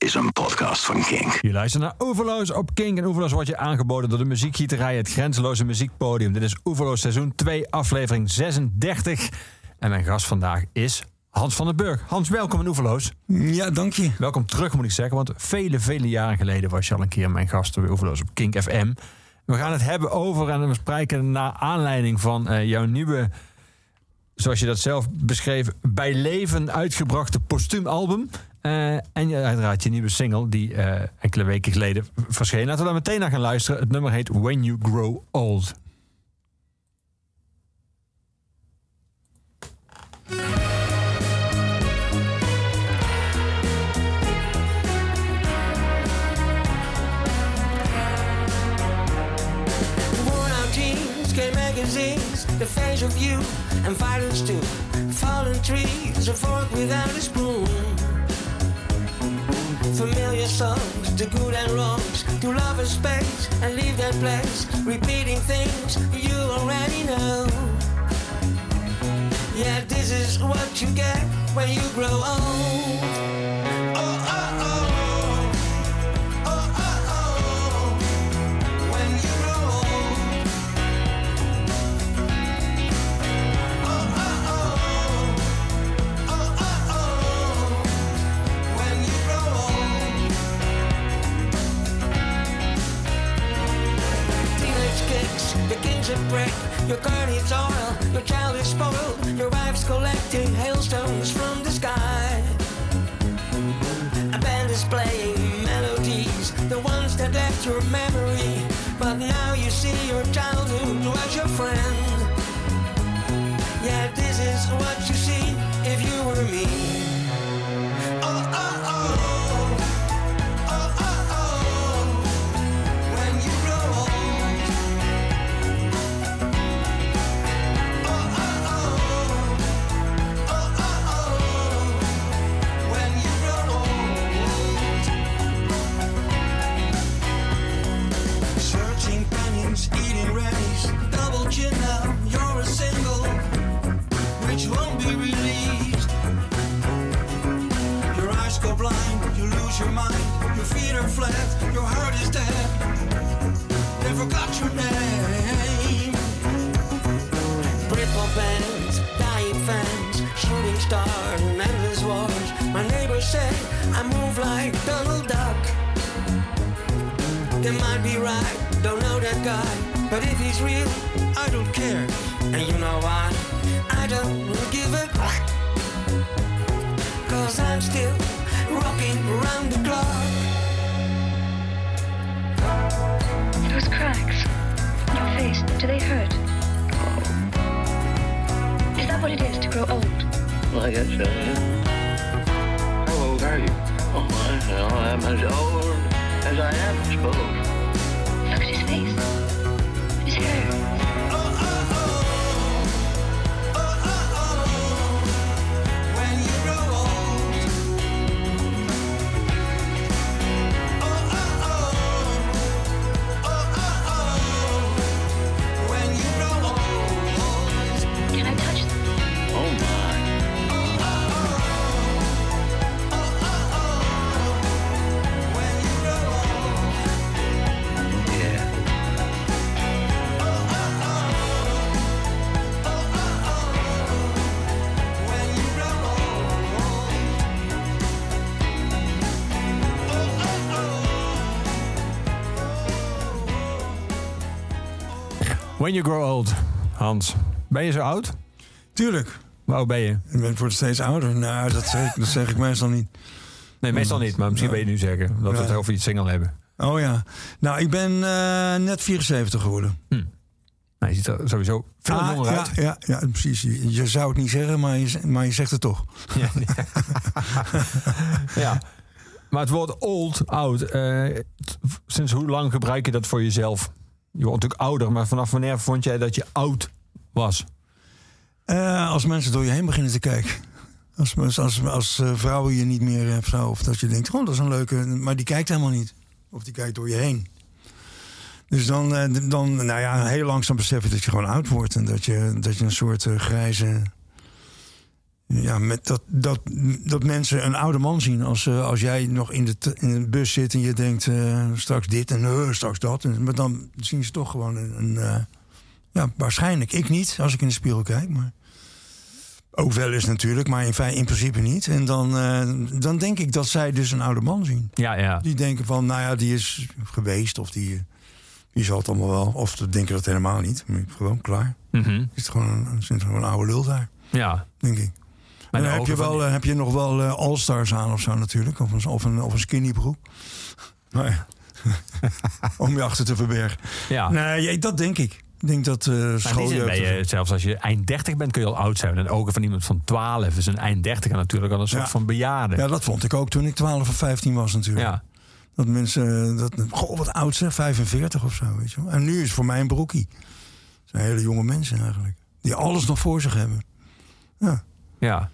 is een podcast van Kink. Je luistert naar Oeverloos op Kink. En Oeverloos wordt je aangeboden door de muziekgieterij, het grenzeloze muziekpodium. Dit is Oeverloos seizoen 2, aflevering 36. En mijn gast vandaag is Hans van den Burg. Hans, welkom in Oeverloos. Ja, dank je. Welkom terug, moet ik zeggen. Want vele, vele jaren geleden was je al een keer mijn gast bij Oeverloos op Kink FM. We gaan het hebben over en we spreken naar aanleiding van uh, jouw nieuwe, zoals je dat zelf beschreef, bij leven uitgebrachte postuumalbum. Uh, en uiteraard je nieuwe single die uh, enkele weken geleden verscheen. Laten we daar meteen naar gaan luisteren. Het nummer heet When You Grow Old. the face of you and violence too. Fallen trees, a fork without a spoon. Familiar songs, the good and wrongs, to love and space and leave that place, repeating things you already know. Yeah, this is what you get when you grow old. Oh, oh, oh. Break. Your needs oil, your child is spoiled, your wife's collecting hailstones from the sky. A band is playing melodies, the ones that left your memory. But now you see your childhood was your friend. Yeah, this is what you see if you were me. Your mind, your feet are flat, your heart is dead. They forgot your name. Britpop bands, dying fans, shooting stars, and endless wars. My neighbors say I move like Donald Duck. They might be right, don't know that guy, but if he's real, I don't care. And you know why? I don't give a. Cause I'm still rocking around the clock. Those cracks on your face, do they hurt? Is that what it is to grow old? Well, I guess so. How old are you? Oh, I don't know. I'm as old as I am, I suppose. Look at his face. When you grow old, Hans. Ben je zo oud? Tuurlijk. Hoe oud ben je? Ik ben wordt steeds ouder. Nou, dat zeg, ik, dat zeg ik meestal niet. Nee, meestal niet. Maar misschien ben je nu zeggen dat we het over iets single hebben. Oh ja. Nou, ik ben uh, net 74 geworden. Hm. Nou, je ziet er sowieso veel ah, jonger ja, uit. Ja, ja, precies. Je, je, zou het niet zeggen, maar je, maar je zegt het toch. Ja, ja. ja. Maar het woord old, oud. Uh, sinds hoe lang gebruik je dat voor jezelf? Je wordt natuurlijk ouder, maar vanaf wanneer vond jij dat je oud was? Uh, als mensen door je heen beginnen te kijken. Als, als, als uh, vrouwen je niet meer hebt, of dat je denkt, oh, dat is een leuke. Maar die kijkt helemaal niet. Of die kijkt door je heen. Dus dan, dan nou ja, heel langzaam beseffen dat je gewoon oud wordt. En dat je, dat je een soort grijze. Ja, met dat, dat, dat mensen een oude man zien. Als, eh, als jij nog in de, in de bus zit en je denkt eh, straks dit en eh, straks dat. En, maar dan zien ze toch gewoon een. een, ja, waarschijnlijk. Ik niet, als ik in de spiegel kijk. Maar ook wel eens natuurlijk, maar in, in principe niet. En dan, dan denk ik dat zij dus een oude man zien. Ja, ja. Die denken van, nou ja, die is geweest. Of die, die zal het allemaal wel. Of ze denken dat helemaal niet. Maar gewoon klaar. Mhm. Is het gewoon een, zit gewoon een oude lul daar, ja. denk ik. Maar dan heb je, van wel, eh, heb je nog wel eh, All-Stars aan of zo natuurlijk. Of een, of een, of een skinny broek. Nou ja. Om je achter te verbergen. ja. Nee, dat denk ik. Ik denk dat eh die zin schooljeugd... zelfs als je eind 30 bent, kun je al oud zijn. En ogen van iemand van 12 is een eind 30 natuurlijk al een soort Ja. van bejaarde. Ja, dat vond ik ook toen ik 12 of 15 was natuurlijk. Ja. Dat mensen, eh, dat, goh, wat oud zeg, 45 of zo, weet je wel. En nu is voor mij een broekie. Het zijn hele jonge mensen eigenlijk. Die alles nog voor zich hebben. Ja. ja.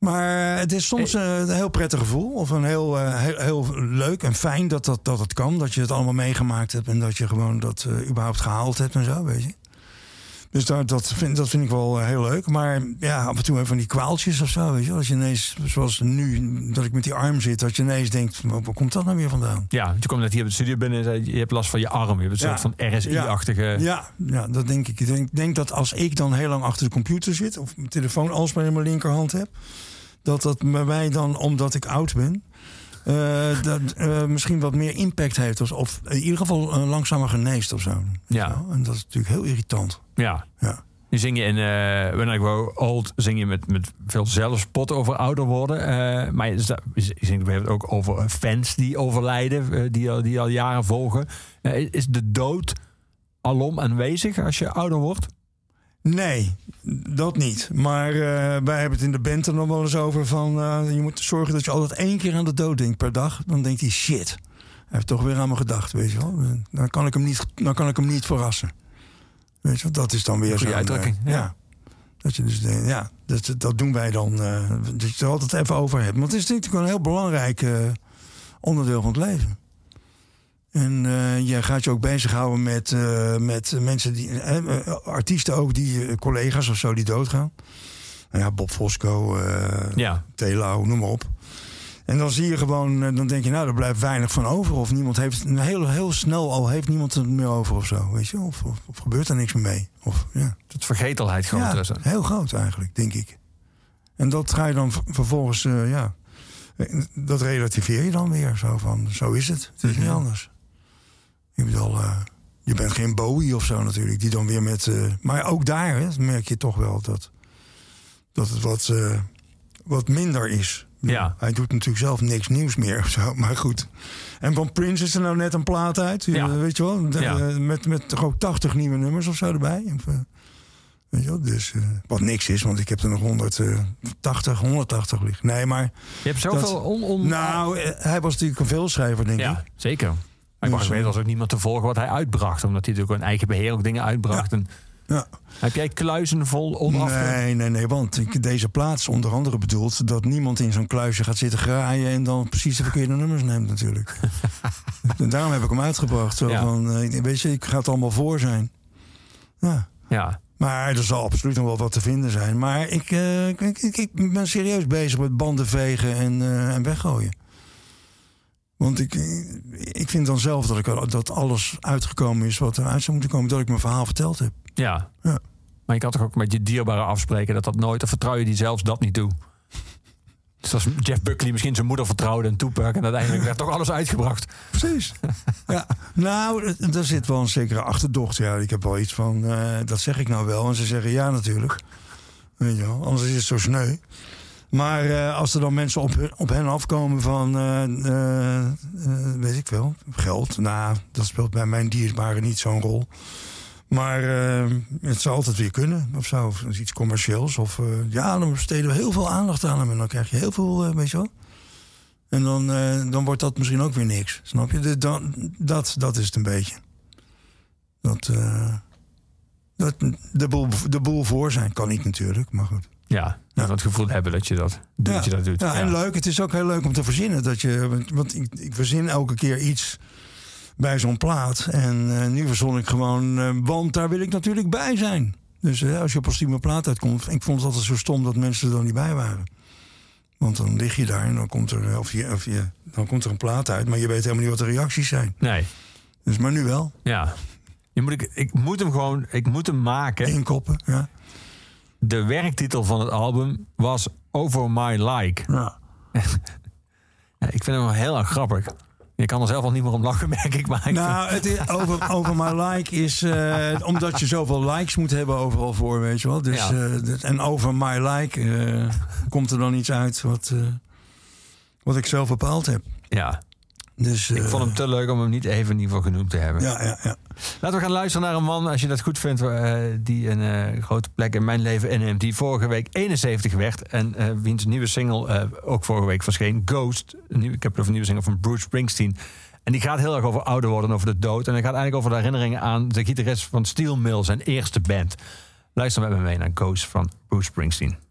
Maar het is soms eh, een heel prettig gevoel. Of een heel, eh, heel, heel leuk en fijn dat, dat, dat het kan. Dat je het allemaal meegemaakt hebt. En dat je gewoon dat eh, überhaupt gehaald hebt en zo, weet je. Dus daar, dat, vind, dat vind ik wel eh, heel leuk. Maar ja, af en toe van die kwaaltjes of zo, weet je. Als je ineens, zoals nu, dat ik met die arm zit. Dat je ineens denkt, waar, komt dat nou weer vandaan? Ja, want je komt net hier op de studio binnen en zei, je hebt last van je arm. Je hebt een Ja. soort van RSI-achtige... Ja, ja, dat denk ik. Ik denk, denk dat als ik dan heel lang achter de computer zit... of mijn telefoon alsmaar in mijn linkerhand heb... dat dat bij mij dan, omdat ik oud ben... eh, dat eh, misschien wat meer impact heeft. Of, of in ieder geval eh, langzamer geneest of zo. Ja. En dat is natuurlijk heel irritant. Ja. Ja. Nu zing je in eh When I Grow Old zing je met, met veel zelfspot over ouder worden. Maar je, je zingt ook over fans die overlijden, die, al, die al jaren volgen. Is de dood alom aanwezig als je ouder wordt? Nee, dat niet. Maar eh, wij hebben het in de band er nog wel eens over van... eh, je moet zorgen dat je altijd één keer aan de dood denkt per dag. Dan denkt hij, shit, hij heeft toch weer aan me gedacht, weet je wel. Dan kan ik hem niet, dan kan ik hem niet verrassen. Weet je wel, dat is dan weer zo'n... uitdrukking, eh, ja. ja. Dat je dus denkt, ja, dat, dat doen wij dan. dat je het er altijd even over hebt. Want het is natuurlijk een heel belangrijk onderdeel van het leven. En eh, je gaat je ook bezighouden met, eh, met mensen die, eh, artiesten ook, die collega's of zo die doodgaan. Nou ja, Bob Fosco, Ja. Telau, noem maar op. En dan zie je gewoon, dan denk je, nou, er blijft weinig van over. Of niemand heeft, heel, heel snel al heeft niemand het meer over of zo, weet je. Of, of, of gebeurt er niks meer mee. Of, ja. Dat vergetelheid groter Ja, heel groot eigenlijk, denk ik. En dat ga je dan vervolgens, ja, dat relativeer je dan weer. Zo van, zo is het. Het is niet Mhm. anders. Ik bedoel, eh, je bent geen Bowie of zo natuurlijk, die dan weer met... eh, maar ook daar hè, merk je toch wel dat, dat het wat, eh, wat minder is. Ja. Hij doet natuurlijk zelf niks nieuws meer of zo, maar goed. En van Prince is er nou net een plaat uit, Ja. weet je wel? De- Ja. met, met toch ook 80 nieuwe nummers of zo erbij. Of, weet je wel? Dus, wat niks is, want ik heb er nog 180, 180 liggen. Nee, maar Je hebt zoveel Dat- on, on, nou, hij was natuurlijk een veelschrijver, denk Ja, ik. zeker. Maar ik weten, eh, was ook niemand te volgen wat hij uitbracht. Omdat hij natuurlijk een eigen beheer ook dingen uitbracht. En, Ja. heb jij kluizen vol onaf? Nee, nee, nee, want ik, deze plaats onder andere bedoeld dat niemand in zo'n kluisje gaat zitten graaien en dan precies de verkeerde nummers neemt natuurlijk. en daarom heb ik hem uitgebracht. Zo Ja. van, eh, weet je, ik ga het allemaal voor zijn. Ja. Ja, Maar er zal absoluut nog wel wat te vinden zijn. Maar ik, eh, ik, ik, ik ben serieus bezig met banden vegen en, eh, en weggooien. Want ik, ik vind dan zelf dat, ik, dat alles uitgekomen is wat eruit zou moeten komen. Dat ik mijn verhaal verteld heb. ja. Ja. Maar je kan toch ook met je dierbare afspreken dat dat nooit... of vertrouw je die zelfs dat niet toe? Zoals Jeff Buckley misschien zijn moeder vertrouwde en Tupac... en uiteindelijk werd toch alles uitgebracht. Precies. ja. Nou, er zit wel een zekere achterdocht. Ja, ik heb wel iets van, eh, dat zeg ik nou wel. En ze zeggen ja natuurlijk. Weet je wel, anders is het zo sneu. Maar eh, als er dan mensen op, op hen afkomen van, eh, eh, weet ik wel, geld. Nou, dat speelt bij mijn dierbaren niet zo'n rol. Maar het zou altijd weer kunnen, of zo. Of iets commercieels. Of ja, dan besteden we heel veel aandacht aan hem. En dan krijg je heel veel, weet je wel. En dan, dan wordt dat misschien ook weer niks. Snap je? Dat, dat is het een beetje. Dat, dat de, boel, de boel voor zijn kan niet natuurlijk, maar goed. Ja, ja. het gevoel hebben dat je dat, doet, dat je dat doet. Ja, en leuk. Het is ook heel leuk om te verzinnen. Dat je, want- ik, ik verzin elke keer iets bij zo'n plaat. En eh, nu verzon ik gewoon, eh, want daar wil ik natuurlijk bij zijn. Dus eh, als je op een stieme plaat uitkomt... Ik vond het altijd zo stom dat mensen er dan niet bij waren. Want dan lig je daar en dan komt er, of je, of je, dan komt er een plaat uit... maar je weet helemaal niet wat de reacties zijn. Nee. Dus maar nu wel. Ja. Je moet, ik, ik moet hem gewoon, ik moet hem maken. Inkoppen, ja. De werktitel van het album was Over My Like. ja. Ik vind hem wel heel erg grappig. Je kan er zelf al niet meer om lachen, merk ik. Maar Nou, het is, over, over My Like is... eh, omdat je zoveel likes moet hebben overal voor, weet je wel. Dus, Ja. eh, en over My Like eh, komt er dan iets uit wat, wat ik zelf bepaald heb. ja, Dus, ik eh, vond hem te leuk om hem niet even in ieder geval genoemd te hebben. Ja, ja, ja. Laten we gaan luisteren naar een man, als je dat goed vindt, eh, die een eh, grote plek in mijn leven inneemt. Die vorige week 71 werd en eh, wiens nieuwe single eh, ook vorige week verscheen, Ghost. Ik heb het over een nieuwe single van Bruce Springsteen. En die gaat heel erg over ouder worden en over de dood. En hij gaat eigenlijk over de herinneringen aan de gitarist van Steel Mill, zijn eerste band. Luister met me mee naar Ghost van Bruce Springsteen.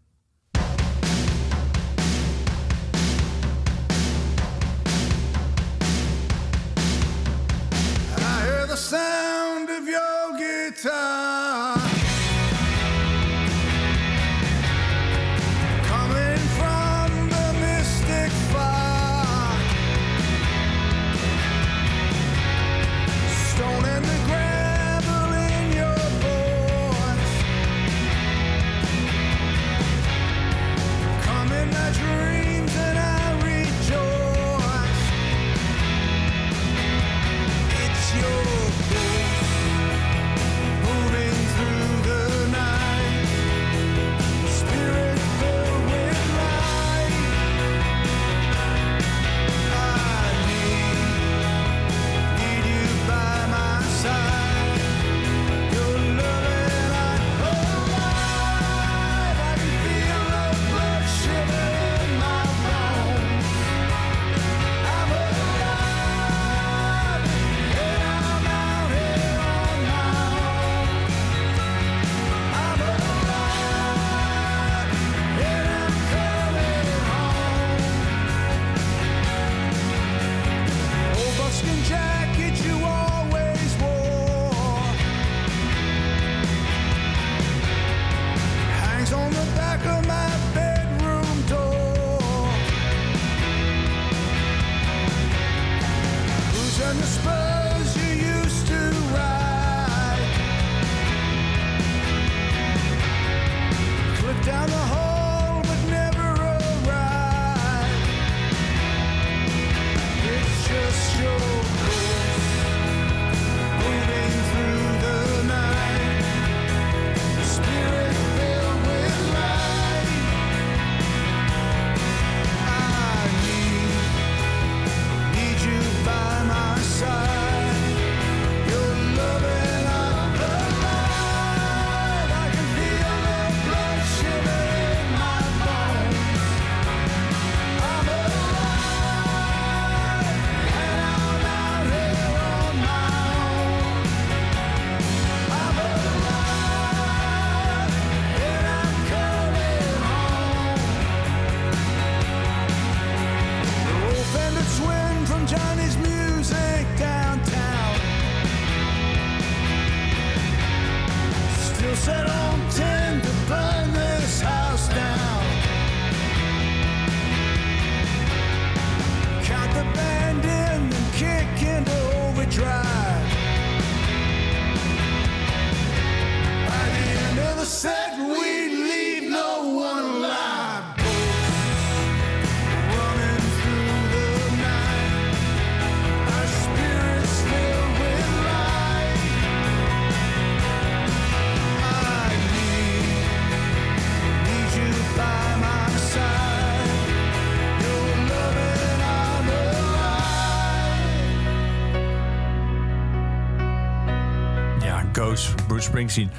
Bruce Springsteen.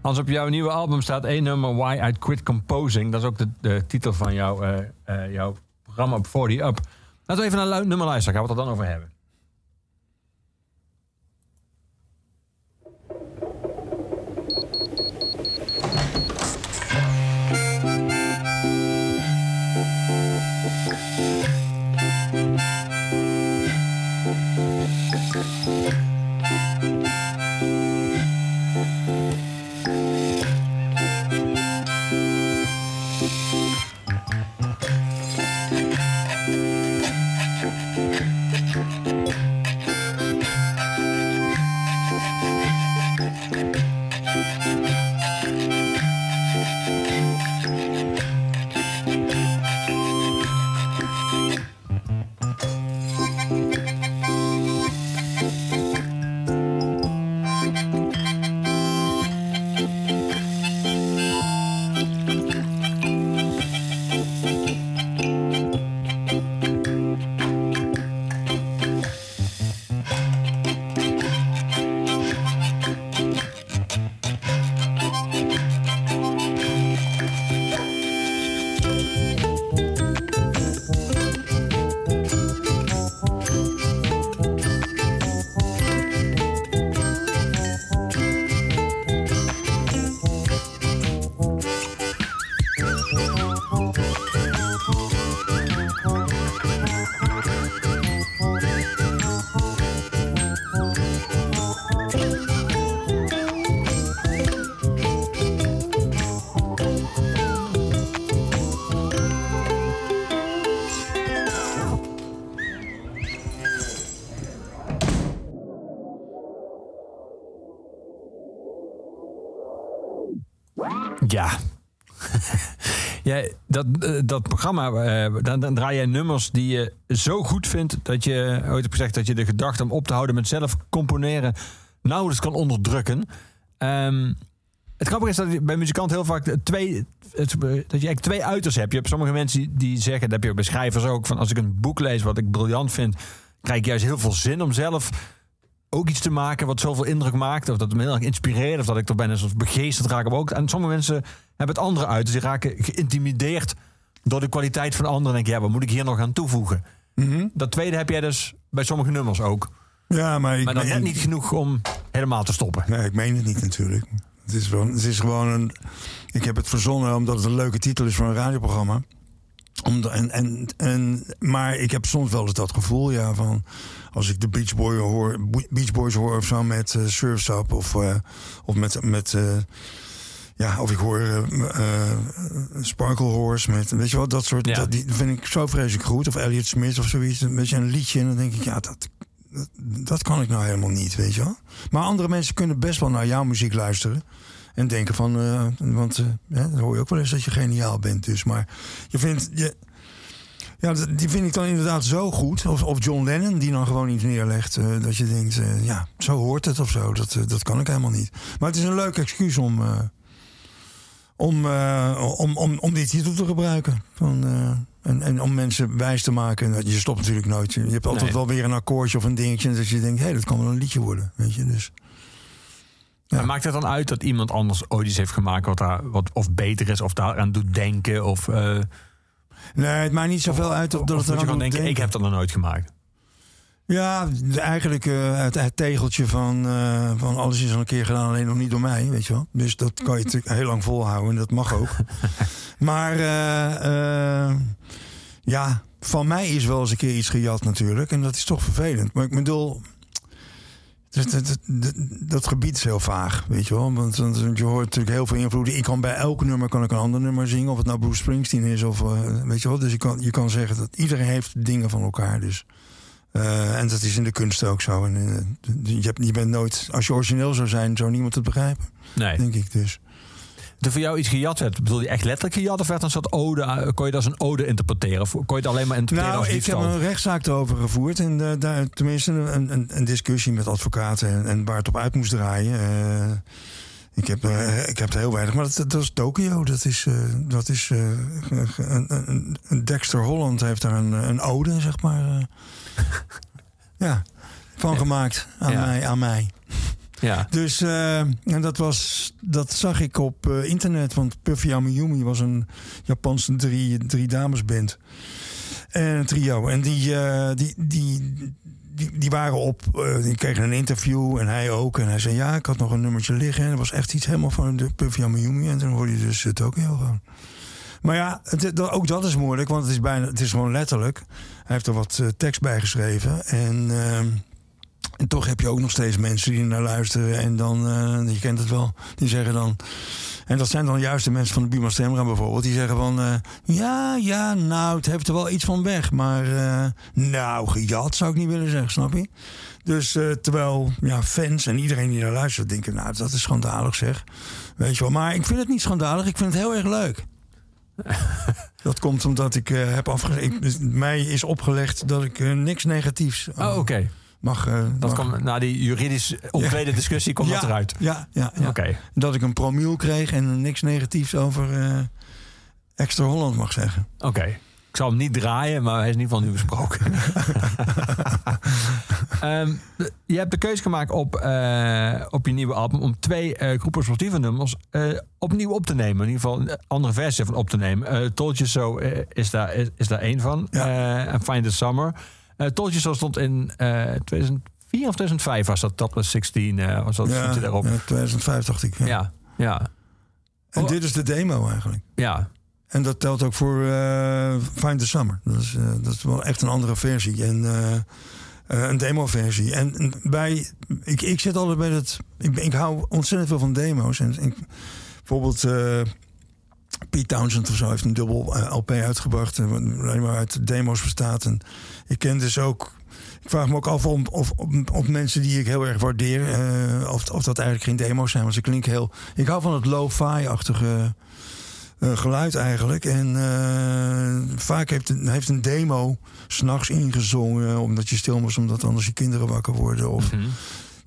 Als op jouw nieuwe album staat één nummer, Why I Quit Composing. Dat is ook de, de titel van jouw, eh, eh, jouw programma op 40 Up. Laten we even naar nummer luisteren. Gaan we het er dan over hebben. Dat, eh, dat programma, eh, dan, dan draai jij nummers die je zo goed vindt... dat je ooit hebt gezegd dat je de gedachte om op te houden met zelf componeren... nauwelijks kan onderdrukken. Ehm, het grappige is dat je bij muzikanten heel vaak twee... dat je twee uitersten hebt. Je hebt sommige mensen die, zeggen, dat heb je ook bij schrijvers ook... van als ik een boek lees wat ik briljant vind... krijg ik juist heel veel zin om zelf ook iets te maken wat zoveel indruk maakt. Of dat me heel erg inspireert. Of dat ik er bijna begeesterd raak. Maar ook, en sommige mensen hebben het andere uit. Dus die raken geïntimideerd door de kwaliteit van anderen. En denk ja, wat moet ik hier nog aan toevoegen? Dat tweede heb jij dus bij sommige nummers ook. Ja, maar ik Maar dan meen- net niet genoeg om helemaal te stoppen. Nee, ik meen het niet natuurlijk. Het is, wel, het is gewoon een. Ik heb het verzonnen omdat het een leuke titel is voor een radioprogramma. Om de- en, en, en, maar ik heb soms wel eens dat gevoel, ja, van als ik de Beach, Boy hoor, Beach Boys hoor of zo met Surf's Up of, eh, of met, met eh, ja, of ik hoor eh, Sparkle Horse met, weet je wel, dat soort, Ja. dat, die vind ik zo vreselijk goed. Of Elliot Smith of zoiets, een beetje een liedje en dan denk ik, ja, dat, dat, dat kan ik nou helemaal niet, weet je wel. Maar andere mensen kunnen best wel naar jouw muziek luisteren. En denken van, eh, want ja, dan hoor je ook wel eens dat je geniaal bent. Dus, maar je vindt, je, ja, die vind ik dan inderdaad zo goed. Of, of John Lennon, die dan gewoon iets neerlegt. dat je denkt, ja, zo hoort het of zo. Dat, dat kan ik helemaal niet. Maar het is een leuk excuus om, om, eh, om, om, om die titel te gebruiken. Van, eh, en, en om mensen wijs te maken. Je stopt natuurlijk nooit. Je hebt altijd Nee. wel weer een akkoordje of een dingetje. Dat je denkt, hé, hey, dat kan wel een liedje worden. Weet je, dus... Ja. Maar maakt het dan uit dat iemand anders ooit iets heeft gemaakt... wat, daar, wat of beter is of daaraan doet denken? Of, eh Nee, het maakt niet zoveel uit of, dat of het moet je denken, ik heb dat nog nooit gemaakt? Ja, eigenlijk eh, het, het tegeltje van, eh, van alles is al een keer gedaan, alleen nog niet door mij, weet je wel. Dus dat kan je natuurlijk heel lang volhouden en dat mag ook. maar eh, ja, van mij is wel eens een keer iets gejat natuurlijk. En dat is toch vervelend. Maar ik bedoel, dat, dat, dat, dat gebied is heel vaag, weet je wel. Want, want je hoort natuurlijk heel veel invloeden. Ik kan bij elk nummer kan ik een ander nummer zingen. Of het nou Bruce Springsteen is of weet je wel. Dus je kan, je kan zeggen dat iedereen heeft dingen van elkaar. Dus eh, en dat is in de kunst ook zo. En, eh, je, hebt, je bent nooit, als je origineel zou zijn, zou niemand het begrijpen, Nee. denk ik dus. Er voor jou iets gejat werd, bedoel je echt letterlijk gejat? Of werd een soort ode, kon je dat als een ode interpreteren? Of kon je het alleen maar interpreteren Nou, als ik heb een rechtszaak erover gevoerd. En eh, daar, tenminste, een, een, een discussie met advocaten en, en waar het op uit moest draaien. Ik, heb, eh, ik heb er heel weinig. Maar dat, dat is Tokio. Dat is, eh, dat is eh, een, een, een Dexter Holland heeft daar een, een ode, zeg maar. ja, van gemaakt aan Ja. mij. Aan mij. Ja. Dus en dat, was, dat zag ik op internet. Want Puffy Amiyumi was een Japanse drie, drie damesband. En een trio. En die, die, die, die, waren op. eh, die kregen een interview en hij ook. En hij zei: Ja, ik had nog een nummertje liggen. En dat was echt iets helemaal van de Puffy Amiyumi. En toen hoorde je dus het ook heel gewoon. Maar ja, het, ook dat is moeilijk, want het is, bijna, het is gewoon letterlijk. Hij heeft er wat eh, tekst bij geschreven. En ehm, En toch heb je ook nog steeds mensen die naar luisteren. En dan, eh, je kent het wel, die zeggen dan... En dat zijn dan juist de mensen van de Buma Stemra bijvoorbeeld. Die zeggen van, eh, ja, ja, nou, het heeft er wel iets van weg. Maar, eh, nou, gejat zou ik niet willen zeggen, snap je? Dus terwijl ja, fans en iedereen die naar luistert denken... nou, dat is schandalig zeg. Weet je wel. Maar ik vind het niet schandalig, ik vind het heel erg leuk. dat komt omdat ik heb afgezegd... Mij is opgelegd dat ik niks negatiefs Oh, oké. Mag... eh, Dat mag- komt, na die juridisch omklede discussie komt dat Ja, eruit. Ja, ja, ja. Oké. Dat ik een promiel kreeg en niks negatiefs over eh, Extra Holland mag zeggen. Oké. Ik zal hem niet draaien, maar hij is in ieder geval nu besproken. De- je hebt de keuze gemaakt op, eh, op je nieuwe album om twee eh groepen sportieve nummers opnieuw op te nemen. In ieder geval een andere versie van op te nemen. Eh Told You So is, daar, is, is daar één van. Ja. En Find the Summer. Eh Told You So stond in eh 2004 of 2005 was dat Topless 16. eh was dat Ja, daarop. ja, 2005 dacht ik. Ja. Ja, ja, En Oh. dit is de demo eigenlijk. ja. En dat telt ook voor eh, Find the Summer. Dat is, eh, dat is wel echt een andere versie. En eh, eh, een demo-versie. En bij, ik, ik zit altijd bij dat. Ik, ik hou ontzettend veel van demo's. En ik, bijvoorbeeld. Pete Townsend of zo heeft een dubbel eh, LP uitgebracht. wat alleen maar uit demo's bestaat. En ik ken dus ook. Ik vraag me ook af om, of, of mensen die ik heel erg waardeer. eh, of, of dat eigenlijk geen demo's zijn. Want ze klinken heel. Ik hou van het lo-fi-achtige eh, geluid eigenlijk. En vaak heeft een, heeft een demo s'nachts ingezongen. Omdat je stil was, omdat anders je kinderen wakker worden. Of, Mhm.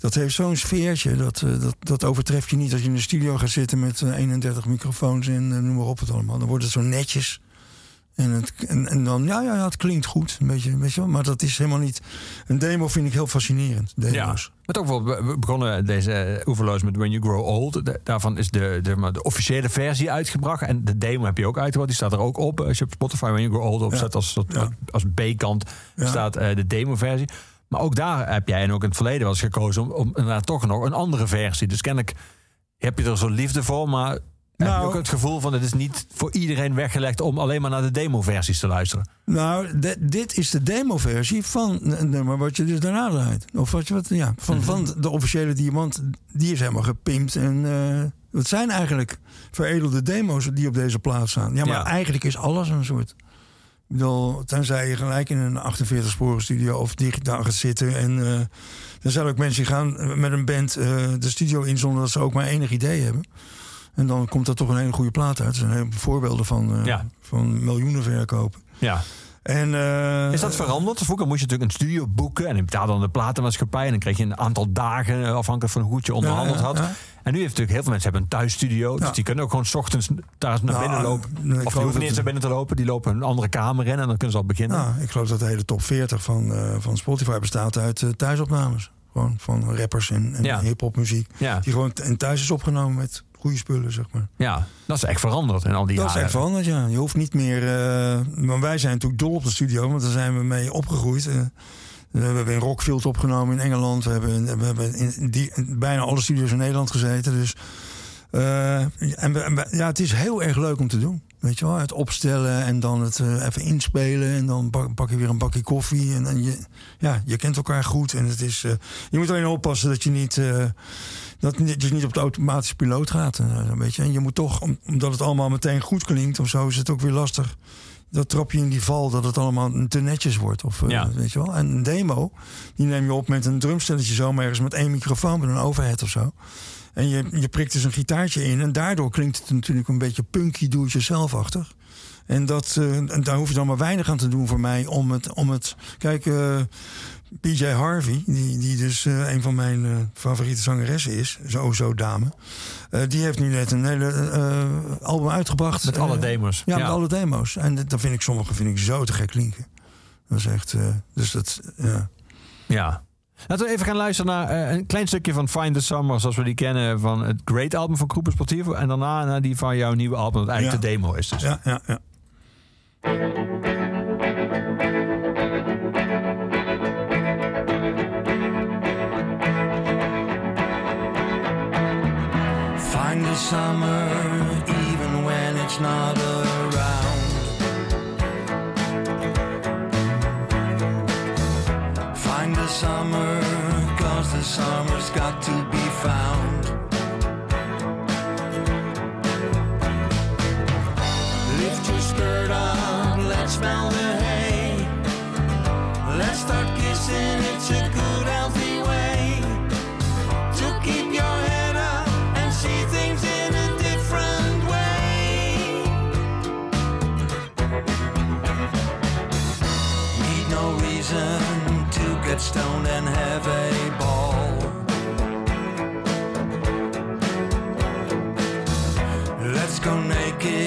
Dat heeft zo'n sfeertje. Dat, eh, dat, dat overtreft je niet als je in de studio gaat zitten met eh, 31 microfoons en eh, noem maar op het allemaal. Dan wordt het zo netjes. En, het, en, en dan, ja, ja, ja, het klinkt goed. Een beetje, weet je wel. Maar dat is helemaal niet. Een demo vind ik heel fascinerend. Ja, Demo's. maar ook wel, we begonnen deze eh, oeverloos met When You Grow Old. De- daarvan is de, de, maar de officiële versie uitgebracht. En de demo heb je ook uitgebracht. Die staat er ook op. Als je op Spotify When You Grow Old opzet Ja. als, Ja. als B-kant Ja. staat eh, de demo-versie. Maar ook daar heb jij en ook in het verleden wel eens gekozen om, om inderdaad toch nog een andere versie. Dus kennelijk heb je er zo'n liefde voor, maar heb je Nou- ook het gevoel van het is niet voor iedereen weggelegd om alleen maar naar de demo-versies te luisteren. Nou, de- dit is de demo-versie van nummer wat je dus daarna draait. Of wat je wat, ja, van, Mhm. van de officiële diamant. Die is helemaal gepimpt. En eh het zijn eigenlijk veredelde demo's die op deze plaats staan. Ja, maar Ja. eigenlijk is alles een soort. Ik bedoel, tenzij je gelijk in een 48-sporen studio of digitaal gaat zitten. En eh er zijn ook mensen die gaan met een band eh, de studio in zonder dat ze ook maar enig idee hebben. En dan komt er toch een hele goede plaat uit. Er zijn heel voorbeelden van, eh, Ja. van miljoenen verkopen. Ja. En, eh, Is dat veranderd? Vroeger moest je natuurlijk een studio boeken en je betaalde dan de platenmaatschappij. En dan kreeg je een aantal dagen, eh, afhankelijk van hoe goed je onderhandeld Ja, had. ja. En nu heeft natuurlijk heel veel mensen hebben een thuisstudio. Ja. Dus die kunnen ook gewoon 's ochtends daar naar Nou, binnen lopen. nee, ik of die hoeven niet eens dat- naar binnen te lopen. Die lopen een andere kamer in en dan kunnen ze al beginnen. Nou, ik geloof dat de hele top 40 van, eh, van Spotify bestaat uit eh, thuisopnames. Gewoon van rappers en, en Ja. hip-hop muziek. Ja. Die gewoon en thuis is opgenomen met goede spullen, zeg maar. ja, dat is echt veranderd in al die dat is jaren. echt veranderd, ja. Je hoeft niet meer. eh, maar wij zijn natuurlijk dol op de studio, want daar zijn we mee opgegroeid. We hebben in Rockfield opgenomen in Engeland. We hebben, we die, bijna alle studio's in Nederland gezeten. Dus, eh, en en ja, het is heel erg leuk om te doen. Weet je wel, het opstellen en dan het eh, even inspelen. En dan pak, pak je weer een bakje koffie. En, dan je, ja, je kent elkaar goed. En het is, eh, je moet alleen oppassen dat je niet, dat, je niet op de automatische piloot gaat. beetje. En je moet toch, om- omdat het allemaal meteen goed klinkt of zo, is het ook weer lastig. Dat trap je in die val dat het allemaal te netjes wordt. Of, eh, Ja. weet je wel. En een demo, die neem je op met een drumstelletje zomaar ergens met één microfoon, met een overhead of zo. En je, je prikt dus een gitaartje in. En daardoor klinkt het natuurlijk een beetje punky, doe-het-jezelf-achtig. En, dat, eh, en daar hoef je dan maar weinig aan te doen voor mij om het. Om het kijk, eh, PJ Harvey, die, die dus eh, een van mijn eh, favoriete zangeressen is, zo zo dame. eh, die heeft nu net een hele album uitgebracht. Met alle demo's. Ja, met alle demo's. En dat vind ik sommige vind ik zo te gek klinken. Dat is echt. dus dat. Ja. Ja. Laten we even gaan luisteren naar een klein stukje van Find the Summer, zoals we die kennen van het Great album van Groepen Sportivo. En daarna naar die van jouw nieuwe album, dat eigenlijk Ja. de demo is. Dus. Ja, ja, ja. find the summer even when it's not around. Find the summer, cause the summer's got to be found. Lift your skirt up, let's smell the hay. Let's start kissing, it's a good idea. reason to get stoned and have a ball. Let's go naked.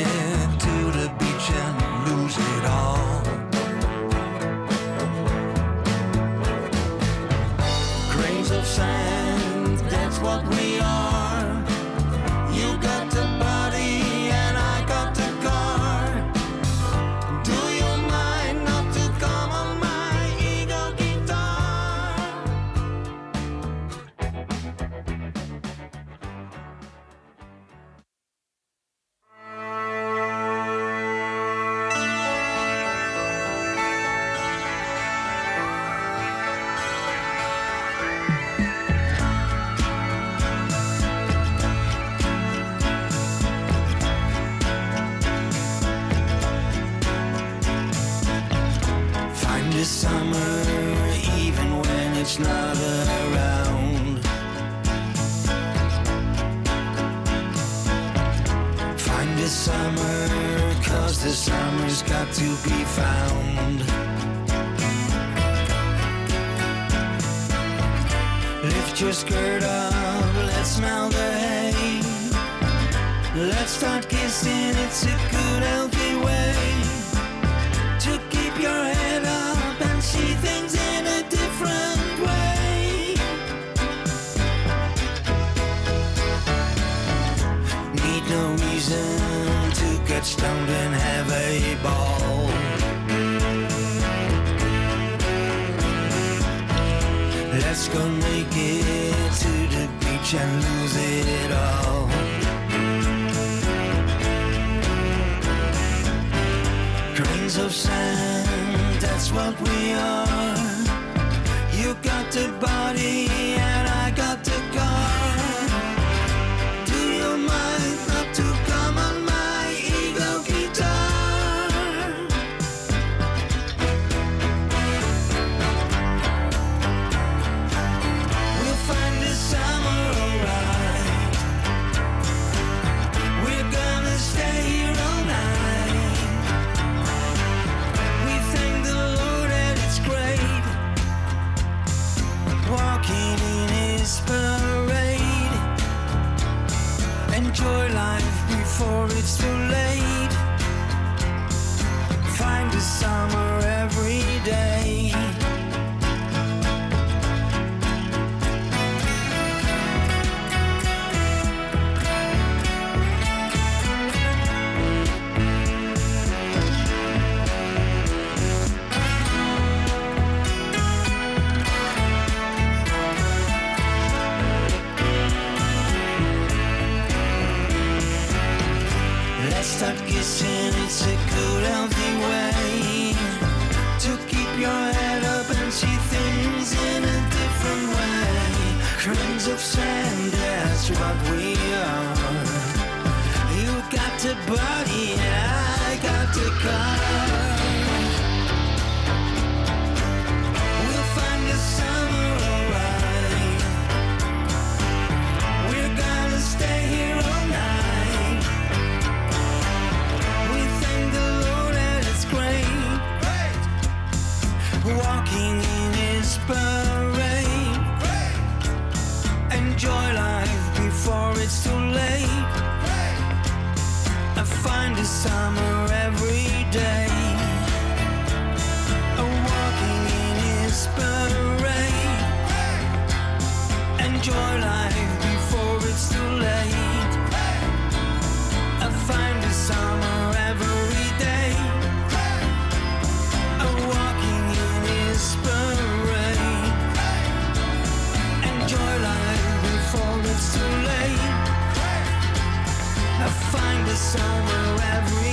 grains of sand, that's what we are. You got to body summer every day. Walking in his parade. Enjoy life. summer every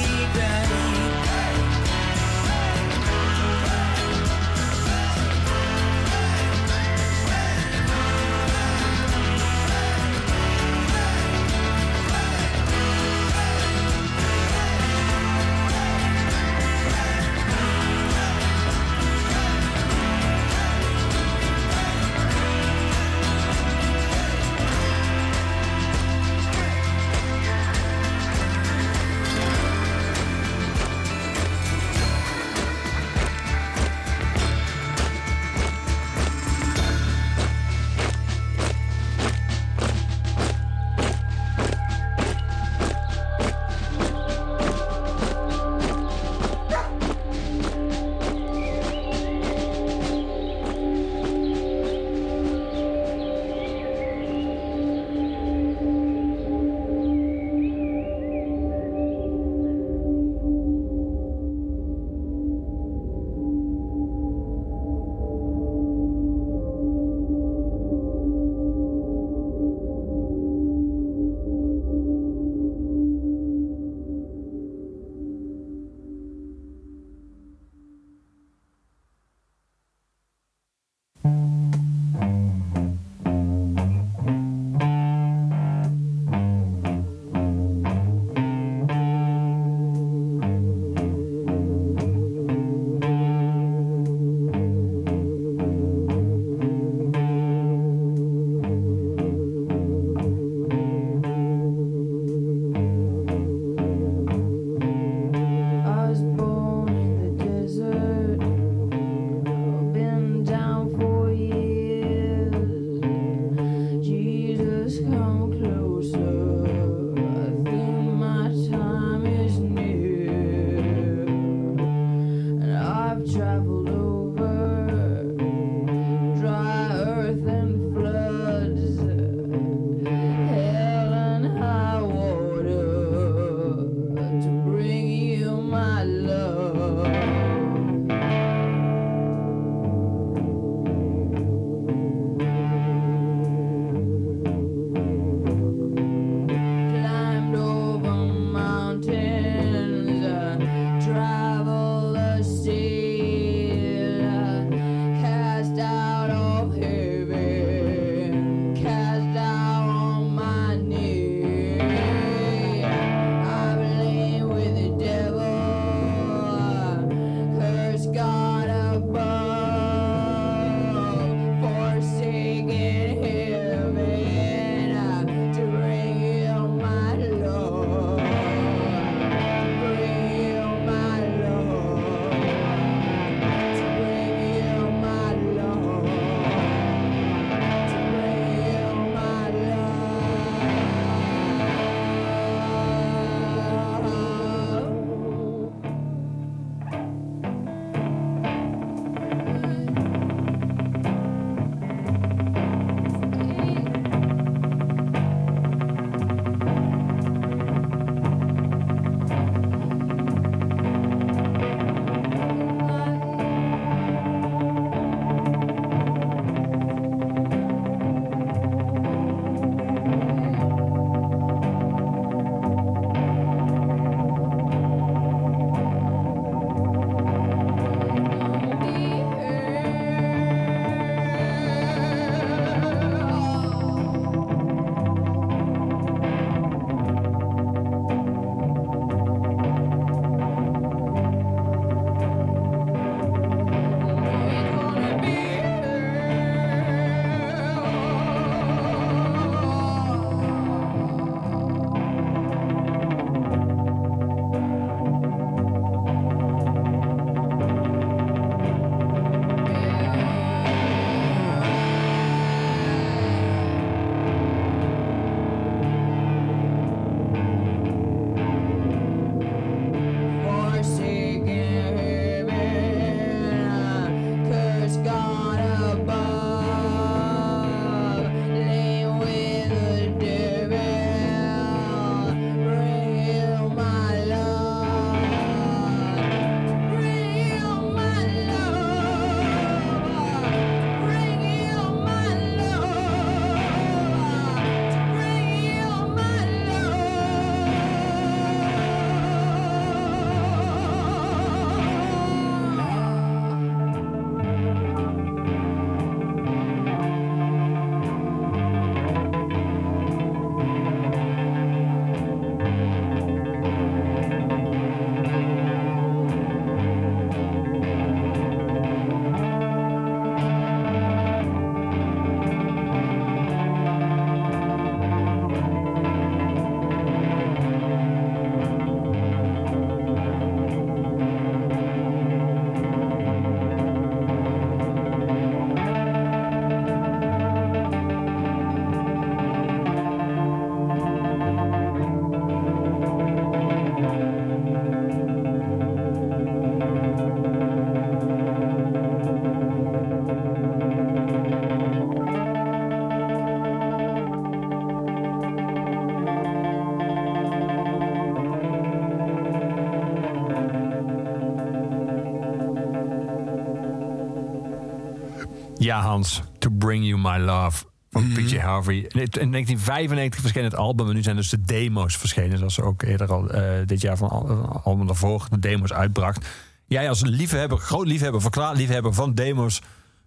Ja, Hans. To Bring You My Love. Van Mhm. PJ Harvey. In 1995 verscheen het album. En nu zijn dus de demo's verschenen. Zoals ze ook eerder al eh, dit jaar van al- album daarvoor de demo's uitbracht. Jij als liefhebber, groot liefhebber, verklaard liefhebber van demo's...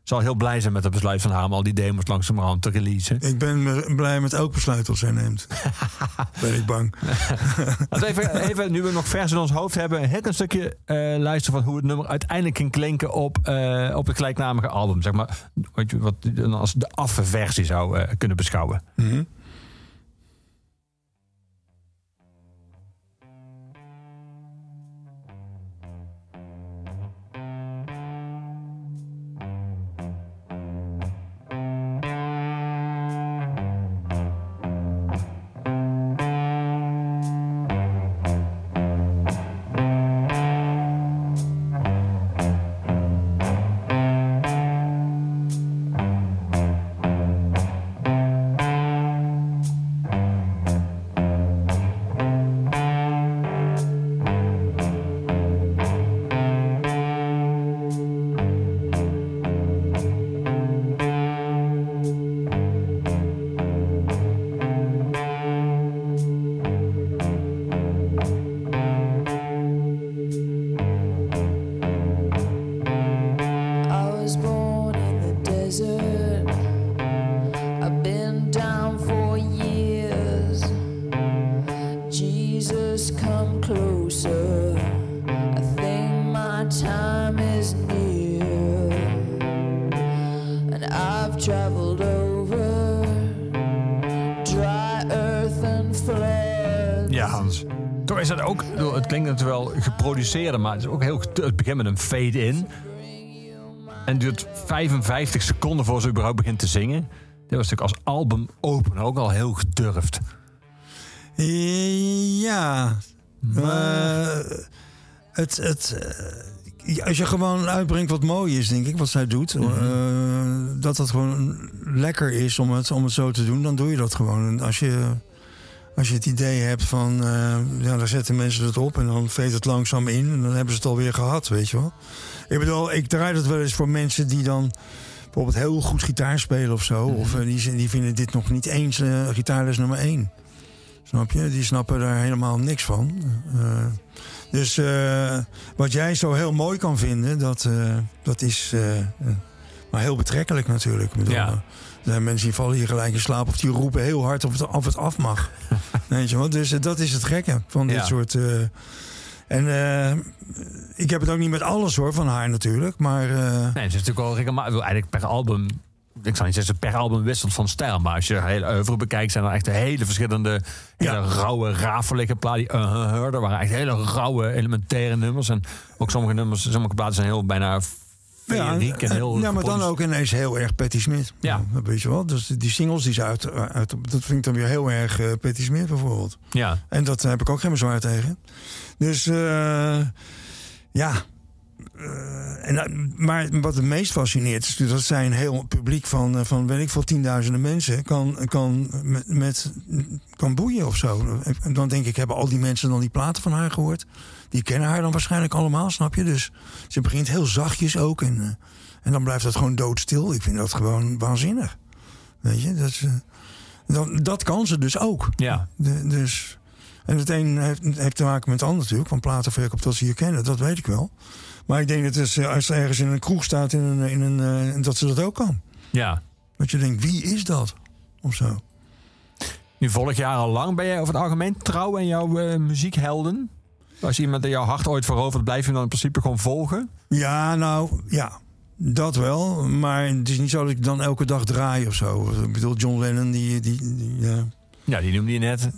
zal heel blij zijn met het besluit van haar om al die demo's langzamerhand te releasen. Ik ben blij met elk besluit dat zij neemt. ben ik bang. Even, even, nu we nog vers in ons hoofd hebben, een heel klein stukje eh, luisteren van hoe het nummer uiteindelijk ging klinken op, eh, op het gelijknamige album. Zeg maar, wat je wat dan als de affe versie zou eh, kunnen beschouwen. Mhm. Maar het is ook heel, het begint met een fade-in. En duurt 55 seconden voor ze überhaupt begint te zingen. Dit was natuurlijk als album open ook al heel gedurfd. Ja. Maar het, het, eh, als je gewoon uitbrengt wat mooi is, denk ik, wat zij doet. Mhm. eh, dat dat gewoon lekker is om het, om het zo te doen, dan doe je dat gewoon. En als je, als je het idee hebt van, eh, ja, daar zetten mensen het op en dan veet het langzaam in en dan hebben ze het alweer gehad, weet je wel. Ik bedoel, ik draai dat wel eens voor mensen die dan bijvoorbeeld heel goed gitaar spelen of zo. Of eh, die, die vinden dit nog niet eens eh, gitaarles nummer één. Snap je? Die snappen daar helemaal niks van. Dus wat jij zo heel mooi kan vinden, dat, dat is maar heel betrekkelijk natuurlijk. Bedoel, Ja. Eh, zijn mensen die vallen hier gelijk in slaap of die roepen heel hard of het, of het af mag. Weet je wel? Dus eh, dat is het gekke van dit Ja. soort. eh, en ik heb het ook niet met alles hoor van haar natuurlijk, maar. Nee, het is natuurlijk wel regelmatig. Eigenlijk per album. Ik zou niet zeggen per album wisselt van stijl. Maar als je de hele oeuvre bekijkt, zijn er echt hele verschillende. Hele Ja. rauwe, rafelige platen. Die uh, waren echt hele rauwe, elementaire nummers. En ook sommige nummers, sommige platen zijn heel bijna feeriek en heel. ja, maar dan ook ineens heel erg Patti Smith. Ja. weet je wel. Dus die singles die ze uit, uit dat vind ik dan weer heel erg eh Patti Smith bijvoorbeeld. Ja, En dat heb ik ook geen bezwaar tegen. Dus eh, ja. Eh, en, maar wat het meest fascineert is dat zij een heel publiek van, eh, van weet ik veel, tienduizenden mensen kan, kan, met, met, kan boeien of zo. Dan denk ik, hebben al die mensen dan die platen van haar gehoord? Die kennen haar dan waarschijnlijk allemaal, snap je? Dus ze begint heel zachtjes ook en, eh, en dan blijft het gewoon doodstil. Ik vind dat gewoon waanzinnig. Weet je, dat, is, eh, dat, dat kan ze dus ook. ja. De- dus, en het een heeft, heeft te maken met het ander natuurlijk. Van platenverkoop dat ze hier kennen, dat weet ik wel. Maar ik denk dat het, eh, als ze ergens in een kroeg staat, in een, in een, dat ze dat ook kan. ja. Dat je denkt, wie is dat? Of zo. Nu volg je haar al lang. Ben jij over het algemeen trouw aan jouw eh, muziekhelden? Als iemand jouw hart ooit verovert, blijf je hem dan in principe gewoon volgen? Ja, nou, ja. Dat wel. Maar het is niet zo dat ik dan elke dag draai of zo. Ik bedoel, John Lennon, die... die, die ja. Ja, die noemde je net.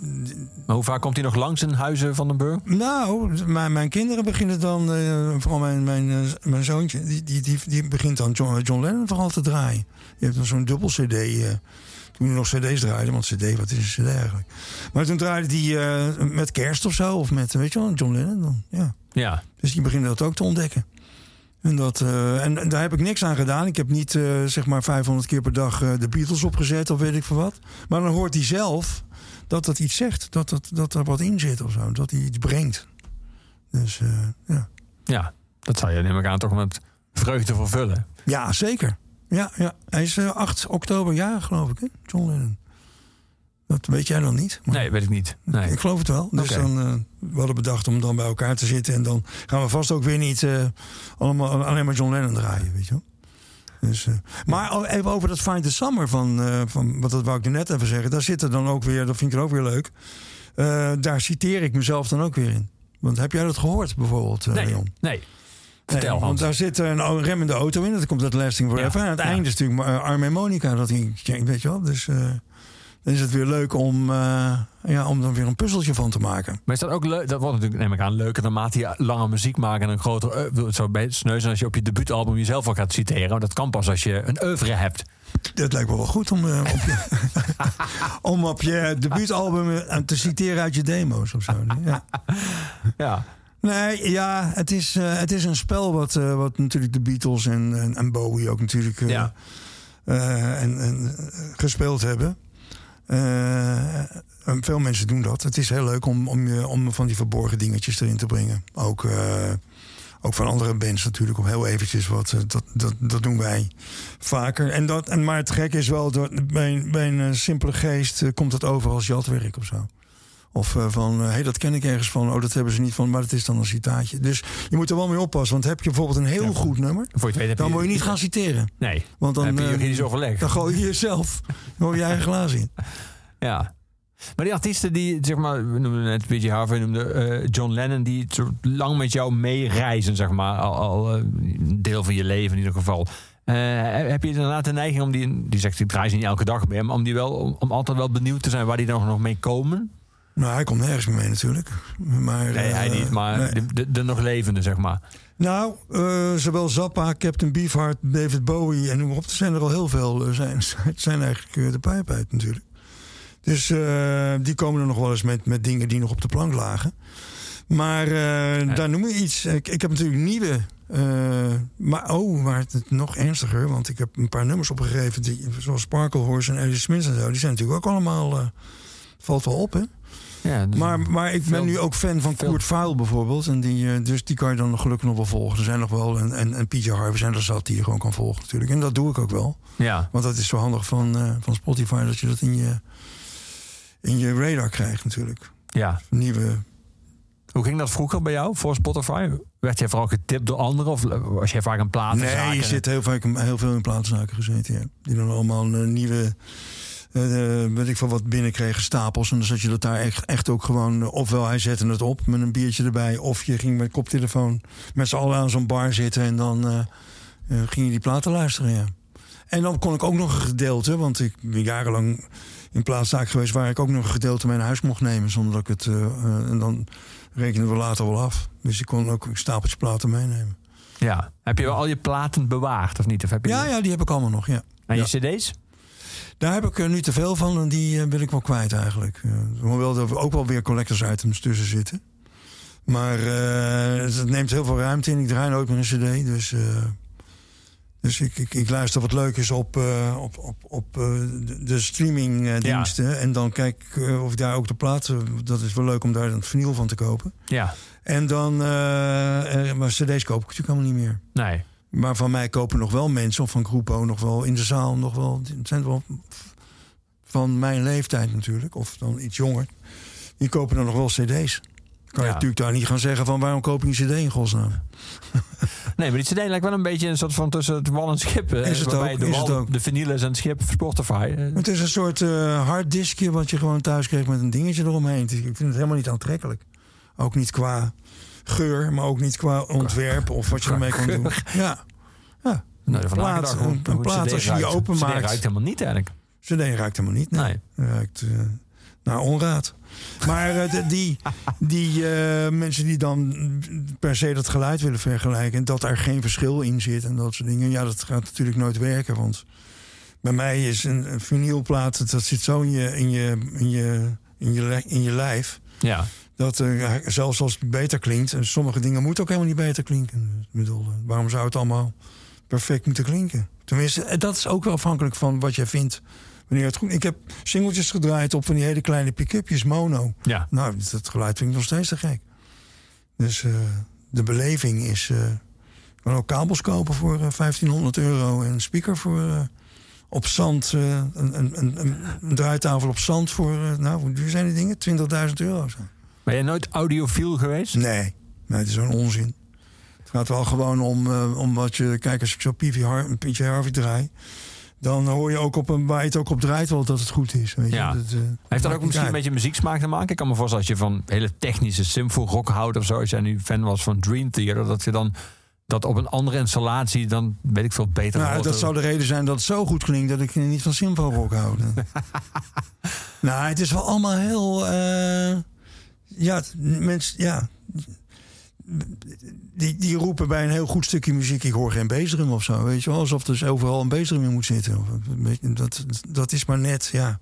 Maar hoe vaak komt hij nog langs in Huizen van den Burg? Nou, mijn, mijn kinderen beginnen dan, eh, vooral mijn, mijn, eh, mijn zoontje, die, die, die, die begint dan John, John Lennon vooral te draaien. Die heeft dan zo'n dubbel CD. Toen hij nog CD's draaide, want CD, wat is een CD eigenlijk? Maar toen draaide hij eh, met kerst of zo, of met, weet je wel, John Lennon dan. Ja. Ja, Dus die beginnen dat ook te ontdekken. En, dat, eh, en daar heb ik niks aan gedaan. Ik heb niet eh, zeg maar 500 keer per dag de Beatles opgezet of weet ik veel wat. Maar dan hoort hij zelf dat dat iets zegt. Dat, dat, dat er wat in zit of zo. Dat hij iets brengt. Dus ja. ja. Dat zou je neem ik aan toch met vreugde vervullen. ja, zeker. Ja, ja. hij is eh, 8 oktober jaar, geloof ik, hè? John Lennon. Dat weet jij dan niet? Nee, weet ik niet. Nee. Ik geloof het wel. Dus dan, eh, we hadden bedacht om dan bij elkaar te zitten. En dan gaan we vast ook weer niet eh, allemaal, alleen maar John Lennon draaien, weet je wel. Dus, eh, maar even over dat Find the Summer van, eh, van... Wat dat wou ik net even zeggen. Daar zit er dan ook weer... Dat vind ik er ook weer leuk. Eh, daar citeer ik mezelf dan ook weer in. Want heb jij dat gehoord bijvoorbeeld, eh, Nee, Leon? nee. Vertel, Nee, want daar zit een remmende auto in. Dat komt uit Lasting Forever. Ja, En aan het ja. einde is natuurlijk uh, Arme en Monica. Dat ik, weet je wel. Dus eh, dan is het weer leuk om, eh, ja, om dan weer een puzzeltje van te maken. Maar is dat ook leuk? Dat wordt natuurlijk, neem ik aan, leuker naarmate je langer muziek maakt en een groter. Het zou bij sneu zijn als je op je debuutalbum jezelf al gaat citeren. Maar dat kan pas als je een oeuvre hebt. Dat lijkt me wel goed om, eh, op, je, om op je debuutalbum eh, te citeren uit je demo's of zo. Ja. Ja. Nee, ja, het is, eh, het is een spel wat, eh, wat natuurlijk de Beatles en, en, en Bowie ook natuurlijk eh, Ja. en, en, gespeeld hebben. En veel mensen doen dat. Het is heel leuk om, om, je, om van die verborgen dingetjes erin te brengen. Ook, ook van andere bands natuurlijk, om heel eventjes wat. dat, dat, dat doen wij vaker. En dat, en, maar het gekke is wel, dat bij, een- bij een simpele geest komt het over als jatwerk of zo. Of eh, van, hé, hey, dat ken ik ergens van. Oh, dat hebben ze niet van, maar het is dan een citaatje. Dus je moet er wel mee oppassen. Want heb je bijvoorbeeld een heel goed nummer... Je weet dan moet je niet gaan citeren. Nee. Want dan, heb je eh, juridisch overleg. dan gooi je jezelf door je eigen glaas in. Ja. Maar die artiesten die, zeg maar, we noemden net B.J. Harvey, eh, John Lennon, die zo lang met jou meereizen, zeg maar, al, al eh, een deel van je leven in ieder geval. Eh, heb je inderdaad de neiging om die, die zegt, ik draai ze niet elke dag meer, maar om die wel, om, om altijd wel benieuwd te zijn waar die nog, nog mee komen? Nou, hij komt nergens meer mee natuurlijk. Maar, Nee, hij eh, niet, maar nee. de, de, de nog levende, zeg maar. Nou, eh, zowel Zappa, Captain Beefheart, David Bowie en noem maar op. Er zijn er al heel veel. eh, zijn, zijn eigenlijk de pijp uit natuurlijk. Dus die komen er nog wel eens met, met dingen die nog op de plank lagen. Maar daar noem je iets. Ik, ik heb natuurlijk nieuwe. maar oh, maar het nog ernstiger. Want ik heb een paar nummers opgegeven. Die, zoals Sparkle Horse en Alice Smith en zo. Die zijn natuurlijk ook allemaal. valt wel op, hè? Ja, dus- Maar, maar ik ben veel- nu ook fan van veel- Kurt Vile bijvoorbeeld. En die, eh, dus die kan je dan gelukkig nog wel volgen. Er zijn nog wel. En, en, en PJ Harvey zijn er zat die je gewoon kan volgen natuurlijk. En dat doe ik ook wel. ja. Want dat is zo handig van, eh, van Spotify dat je dat in je, in je radar krijgt natuurlijk. ja. Nieuwe. Hoe ging dat vroeger bij jou voor Spotify? Werd jij vooral getipt door anderen of was jij vaak een platenzaken? Nee, je zit heel, vaak, heel veel in platenzaken gezeten. Ja. Die dan allemaal een nieuwe. Weet ik veel wat binnenkregen, stapels. En dan zat je dat daar echt, echt ook gewoon. eh, ofwel hij zette het op met een biertje erbij. Of je ging met koptelefoon met z'n allen aan zo'n bar zitten. En dan eh, ging je die platen luisteren. Ja. En dan kon ik ook nog een gedeelte. Want ik ben jarenlang in plaatszaak geweest. waar ik ook nog een gedeelte mijn huis mocht nemen. Zonder dat ik het. en dan rekenen we later wel af. Dus ik kon ook een stapeltje platen meenemen. Ja. Heb je al je platen bewaard of niet? Of heb je Ja, ja, die heb ik allemaal nog. Ja. En Ja. je cd's? Daar heb ik er nu te veel van en die eh, wil ik wel kwijt eigenlijk. Hoewel er ook wel weer collectors items tussen zitten. Maar eh, het neemt heel veel ruimte in. Ik draai nooit meer een cd. Dus, eh, dus ik, ik, ik luister wat leuk is op, eh, op, op, op eh, de, streamingdiensten. En dan kijk ik eh, of ik daar ook de platen... Dat is wel leuk om daar een vinyl van te kopen. Ja. En dan... eh, eh, maar cd's koop ik natuurlijk helemaal niet meer. Nee. Maar van mij kopen nog wel mensen, of van Groepo nog wel in de zaal, nog wel. Het zijn wel van mijn leeftijd natuurlijk, of dan iets jonger. Die kopen dan nog wel CD's. Kan je natuurlijk daar niet gaan zeggen van waarom koop je een CD in godsnaam? Nee, maar die CD lijkt wel een beetje een soort van tussen het wal en het schip. Is het waarbij ook, de is wal, het ook. de vinyl is en het schip Spotify. Het is een soort eh harddiskje wat je gewoon thuis kreeg met een dingetje eromheen. Ik vind het helemaal niet aantrekkelijk. Ook niet qua geur, maar ook niet qua ontwerp of wat je ermee kan doen. Ja, ja. Nou, van plaat, een- een hoe plaat als je die openmaakt. CD ruikt helemaal niet eigenlijk. CD ruikt helemaal niet. Nee. Nee. Ruikt eh, naar onraad. Maar eh, de- die, die eh, mensen die dan per se dat geluid willen vergelijken... en dat er geen verschil in zit en dat soort dingen... ja, dat gaat natuurlijk nooit werken. Want bij mij is een, een vinylplaat... dat zit zo in je, in je, in je, in je, in je lijf... Ja. Dat eh, zelfs als het beter klinkt... en sommige dingen moeten ook helemaal niet beter klinken. Ik bedoel, eh, waarom zou het allemaal perfect moeten klinken? Tenminste, eh, dat is ook wel afhankelijk van wat jij vindt... Wanneer het goed. Ik heb singeltjes gedraaid op van die hele kleine pick-upjes, mono. Ja. Nou, dat geluid vind ik nog steeds te gek. Dus de beleving is, Je kan ook kabels kopen voor eh, 1500 euro. En een speaker voor op zand. een, een, een, een, draaitafel op zand voor, nou, hoe duur zijn die dingen? 20.000 euro. Zo. Ben je nooit audiofiel geweest? Nee, nee, het is zo'n onzin. Het gaat wel gewoon om, eh, om wat je... Kijk, als ik zo PJ Har PJ Harvey draai... dan hoor je ook op een, waar je het ook op draait wel dat het goed is. Weet je? Ja. Dat, eh, Heeft dat ook misschien een beetje muzieksmaak te maken? Ik kan me voorstellen als je van hele technische symfo rock houdt of zo. Als jij nu fan was van Dream Theater, dat je dan dat op een andere installatie dan weet ik veel beter Nou, dat zou de reden zijn dat het zo goed klinkt dat ik niet van Simpo Rock hou. nou, het is wel allemaal heel. eh, ja, het- mensen, ja. Die, die roepen bij een heel goed stukje muziek: ik hoor geen bezem of zo. Weet je wel, alsof er dus overal een bezem in moet zitten. Beetje- Dat, dat is maar net, ja.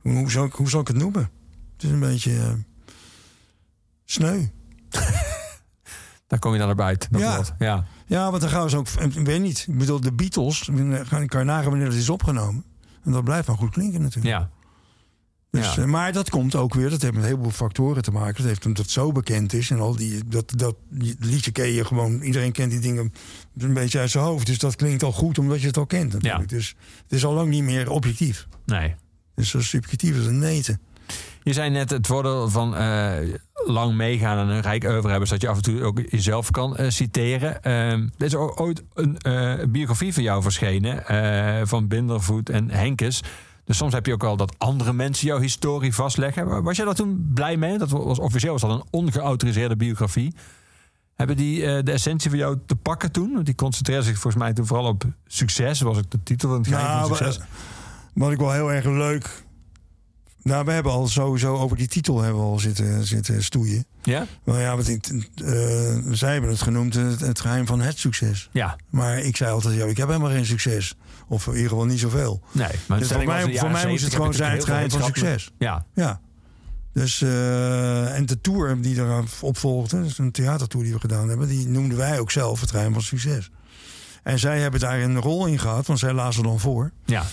Hoe, zou ik, hoe zal ik het noemen? Het is een beetje. eh, sneu. Daar kom je dan naar buiten. Dat Ja. ja. Ja, want dan gaan ze ook. Ik weet niet. Ik bedoel, de Beatles. Ik kan je nagaan wanneer dat is opgenomen. En dat blijft wel goed klinken natuurlijk. ja. Dus, Ja. eh, maar dat komt ook weer. Dat heeft met een heleboel factoren te maken. Dat heeft omdat het zo bekend is. En al die. Dat, dat die liedje ken je gewoon. Iedereen kent die dingen een beetje uit zijn hoofd. Dus dat klinkt al goed omdat je het al kent. Natuurlijk. Dus het is al lang niet meer objectief. Nee. Dus zo subjectief als een meten. Je zei net het voordeel van eh, lang meegaan en een rijk over hebben, is dat je af en toe ook jezelf kan eh, citeren. Ehm, er is ooit een biografie van jou verschenen van Bindervoet en Henkes. Dus soms heb je ook wel dat andere mensen jouw historie vastleggen. Was jij daar toen blij mee? Dat was officieel was dat een ongeautoriseerde biografie. Hebben die eh, de essentie van jou te pakken toen? Want die concentreerden zich volgens mij toen vooral op succes. Was ook de titel van het geheim Nou, van succes. wa- wat ik wel heel erg leuk. Nou, we hebben al sowieso over die titel hebben we al zitten, zitten stoeien. Ja? Maar ja, wat ik, eh, zij hebben het genoemd het, het geheim van het succes. Ja. Maar ik zei altijd, ja, ik heb helemaal geen succes. Of in ieder geval niet zoveel. Nee. Maar Dus voor mij, voor mij moest het 70 gewoon zijn het geheim van succes. Ja. Ja. Dus, eh, en de tour die erop volgde, dus een theatertour die we gedaan hebben, die noemden wij ook zelf het geheim van succes. En zij hebben daar een rol in gehad, want zij lazen dan voor. Ja.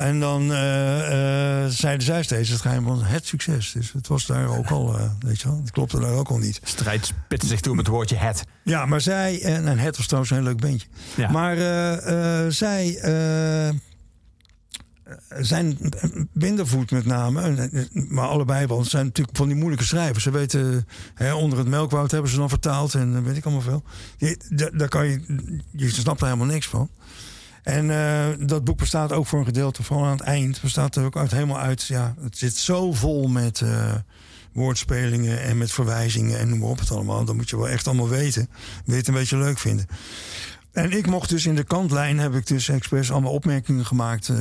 En dan eh, eh, zeiden zij steeds het geheim van het succes. Dus het was daar ook al, eh, weet je wel, het klopte daar ook al niet. strijd spitste zich toe met het woordje het. Ja, maar zij, en, en het was trouwens een heel leuk bandje. Ja. Maar zij zijn Bindervoet met name, maar allebei wel, zijn natuurlijk van die moeilijke schrijvers. Ze weten, hè, onder het melkwoud hebben ze dan vertaald en weet ik allemaal veel. Da- Daar kan je, je snapt er helemaal niks van. En eh, dat boek bestaat ook voor een gedeelte, vooral aan het eind, bestaat er ook uit, helemaal uit. Ja, het zit zo vol met eh, woordspelingen en met verwijzingen en noem maar op het allemaal. Dat moet je wel echt allemaal weten. Wil je het een beetje leuk vinden. En ik mocht dus in de kantlijn, heb ik dus expres allemaal opmerkingen gemaakt eh,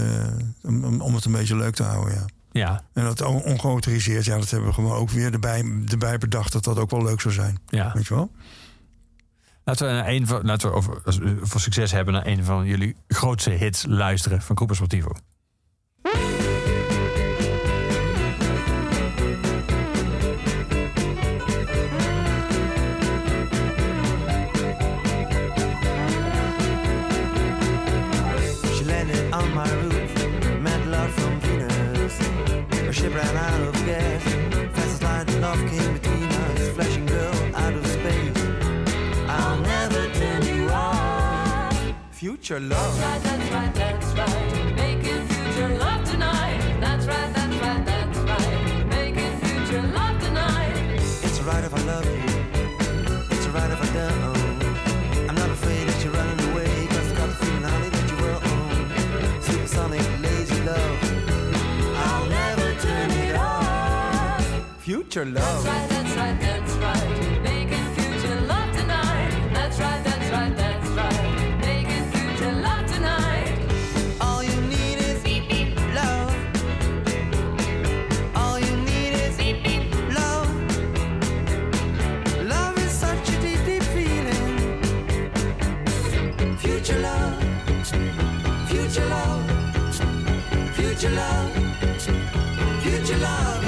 om, om- om het een beetje leuk te houden, ja. Ja, En dat on- ongeautoriseerd, ja, dat hebben we gewoon ook weer erbij, erbij bedacht dat dat ook wel leuk zou zijn. ja. Weet je wel? Laten we, een van, laten we voor succes hebben naar een van jullie grootste hits luisteren van Sportivo. Future love. right, that's right, that's right. Making future love tonight. That's right, that's right, that's right. Making future love tonight. It's alright if I love you. It's alright if I don't. I'm not afraid that you're running away. Cause I got the feeling, honey, that you will own. Supersonic, lazy love. I'll never turn it off. Future love. Future love. Future love. Future love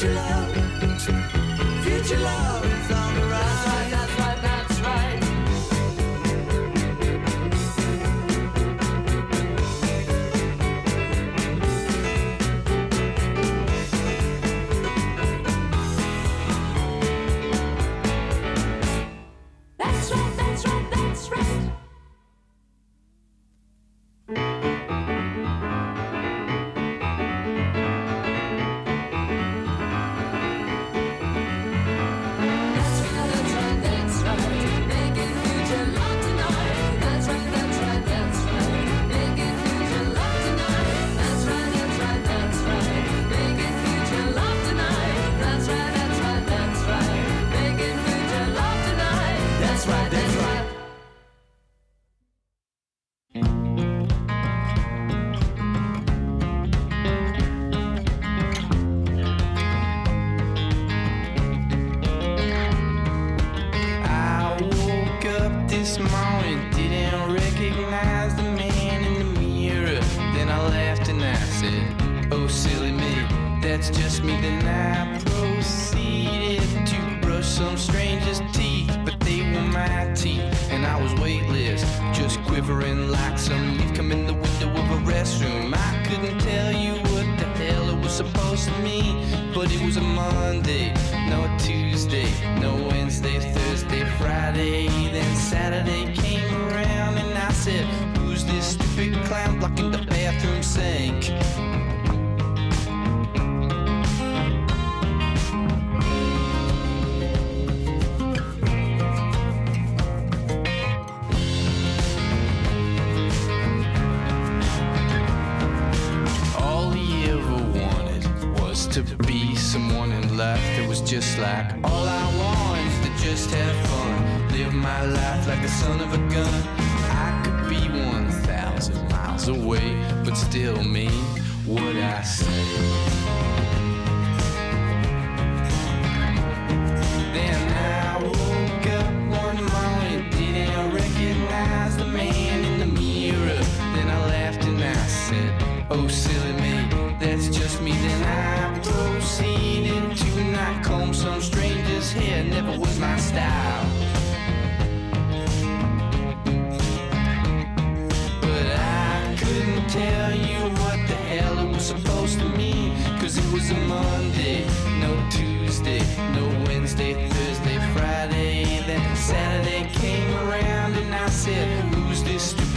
Future love. Future love.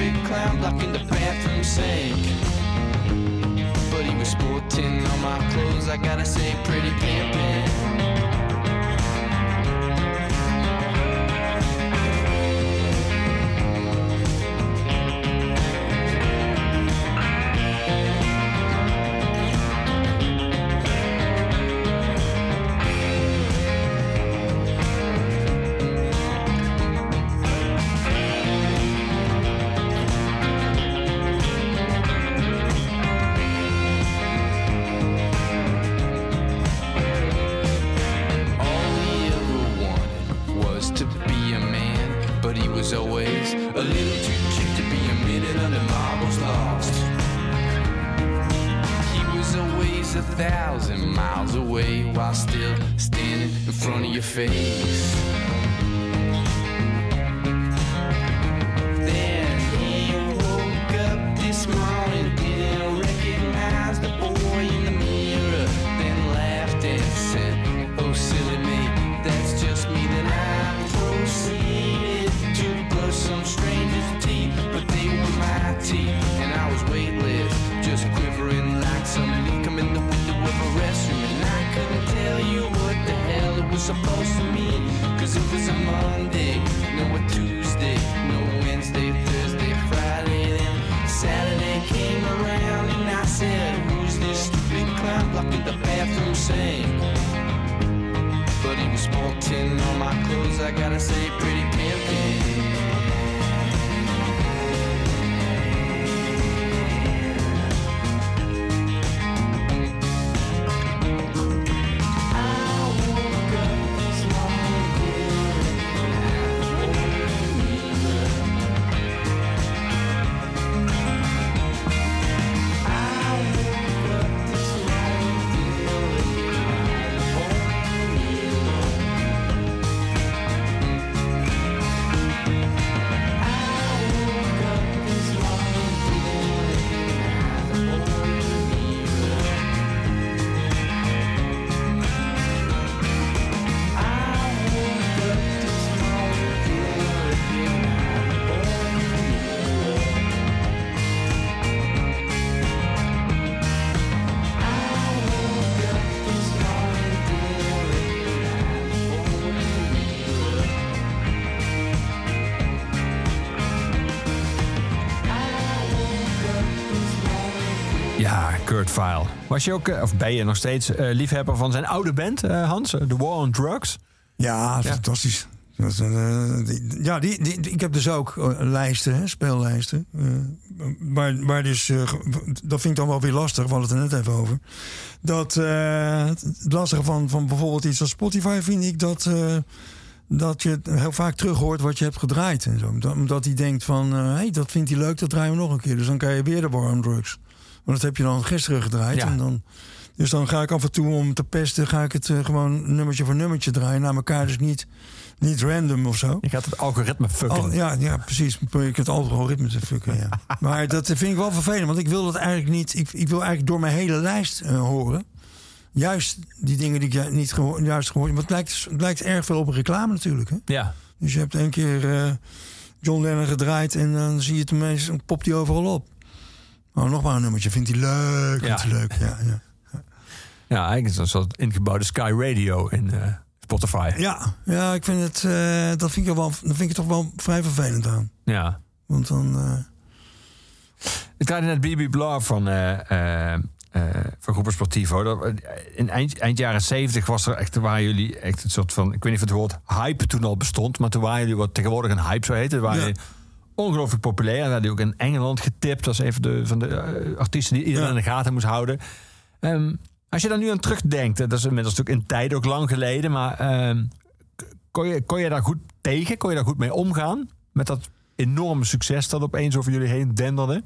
traffic clown blocking the bathroom sink. But he was sporting all my clothes, I gotta say, pretty pimpin'. Was je ook, eh, of ben je nog steeds eh, liefhebber van zijn oude band, eh, Hans? The War on Drugs? Ja, fantastisch. Dat die- ja, die, die, ik heb dus ook lijsten, hè, speellijsten. maar, maar dus, dat vind ik dan wel weer lastig, we hadden het er net even over. Dat, het lastige van, van bijvoorbeeld iets als Spotify vind ik dat, dat je heel vaak terug hoort wat je hebt gedraaid. En zo. Omdat- hij denkt van, hé, hey, dat vindt hij leuk, dat draaien we nog een keer. Dus dan kan je weer de War on Drugs. Want dat heb je dan gisteren gedraaid. Ja. En dan, dus dan ga ik af en toe om te pesten, ga ik het eh, gewoon nummertje voor nummertje draaien. Naar elkaar, dus niet, niet random of zo. Je gaat het algoritme fucken. Al, ja, ja, precies. Probeer ik het algoritme te fucken, ja. maar dat vind ik wel vervelend, want ik wil dat eigenlijk niet... Ik, ik wil eigenlijk door mijn hele lijst eh, horen. Juist die dingen die ik ju- niet geho- juist gehoord heb. Want het lijkt, het lijkt erg veel op een reclame natuurlijk, hè. Ja. Dus je hebt een keer eh, John Lennon gedraaid... en dan zie je het dan popt hij overal op. Oh, nog maar een nummertje. Vindt hij leuk, Ja. vindt hij leuk. Ja, ja. Ja, eigenlijk is dat een soort ingebouwde Sky Radio in eh, Spotify. ja, ja ik vind het, eh, dat vind ik, wel, dat vind ik toch wel vrij vervelend aan. Ja. Want dan... eh, Ik draaide net BB Blah van, eh, van Groepen Sportivo. Dat, in eind, eind jaren 70 was er echt, waren jullie echt een soort van... Ik weet niet of het woord hype toen al bestond... maar toen waren jullie wat tegenwoordig een hype zou heten. Ja. jullie ongelooflijk populair. En jullie ook in Engeland getipt. als even de, van de eh, artiesten die iedereen Ja. in de gaten moest houden. Ehm, als je daar nu aan terugdenkt... dat is inmiddels natuurlijk in tijd ook lang geleden... maar ehm, kon, je, kon je daar goed tegen? Kon je daar goed mee omgaan? Met dat enorme succes dat opeens over jullie heen denderde?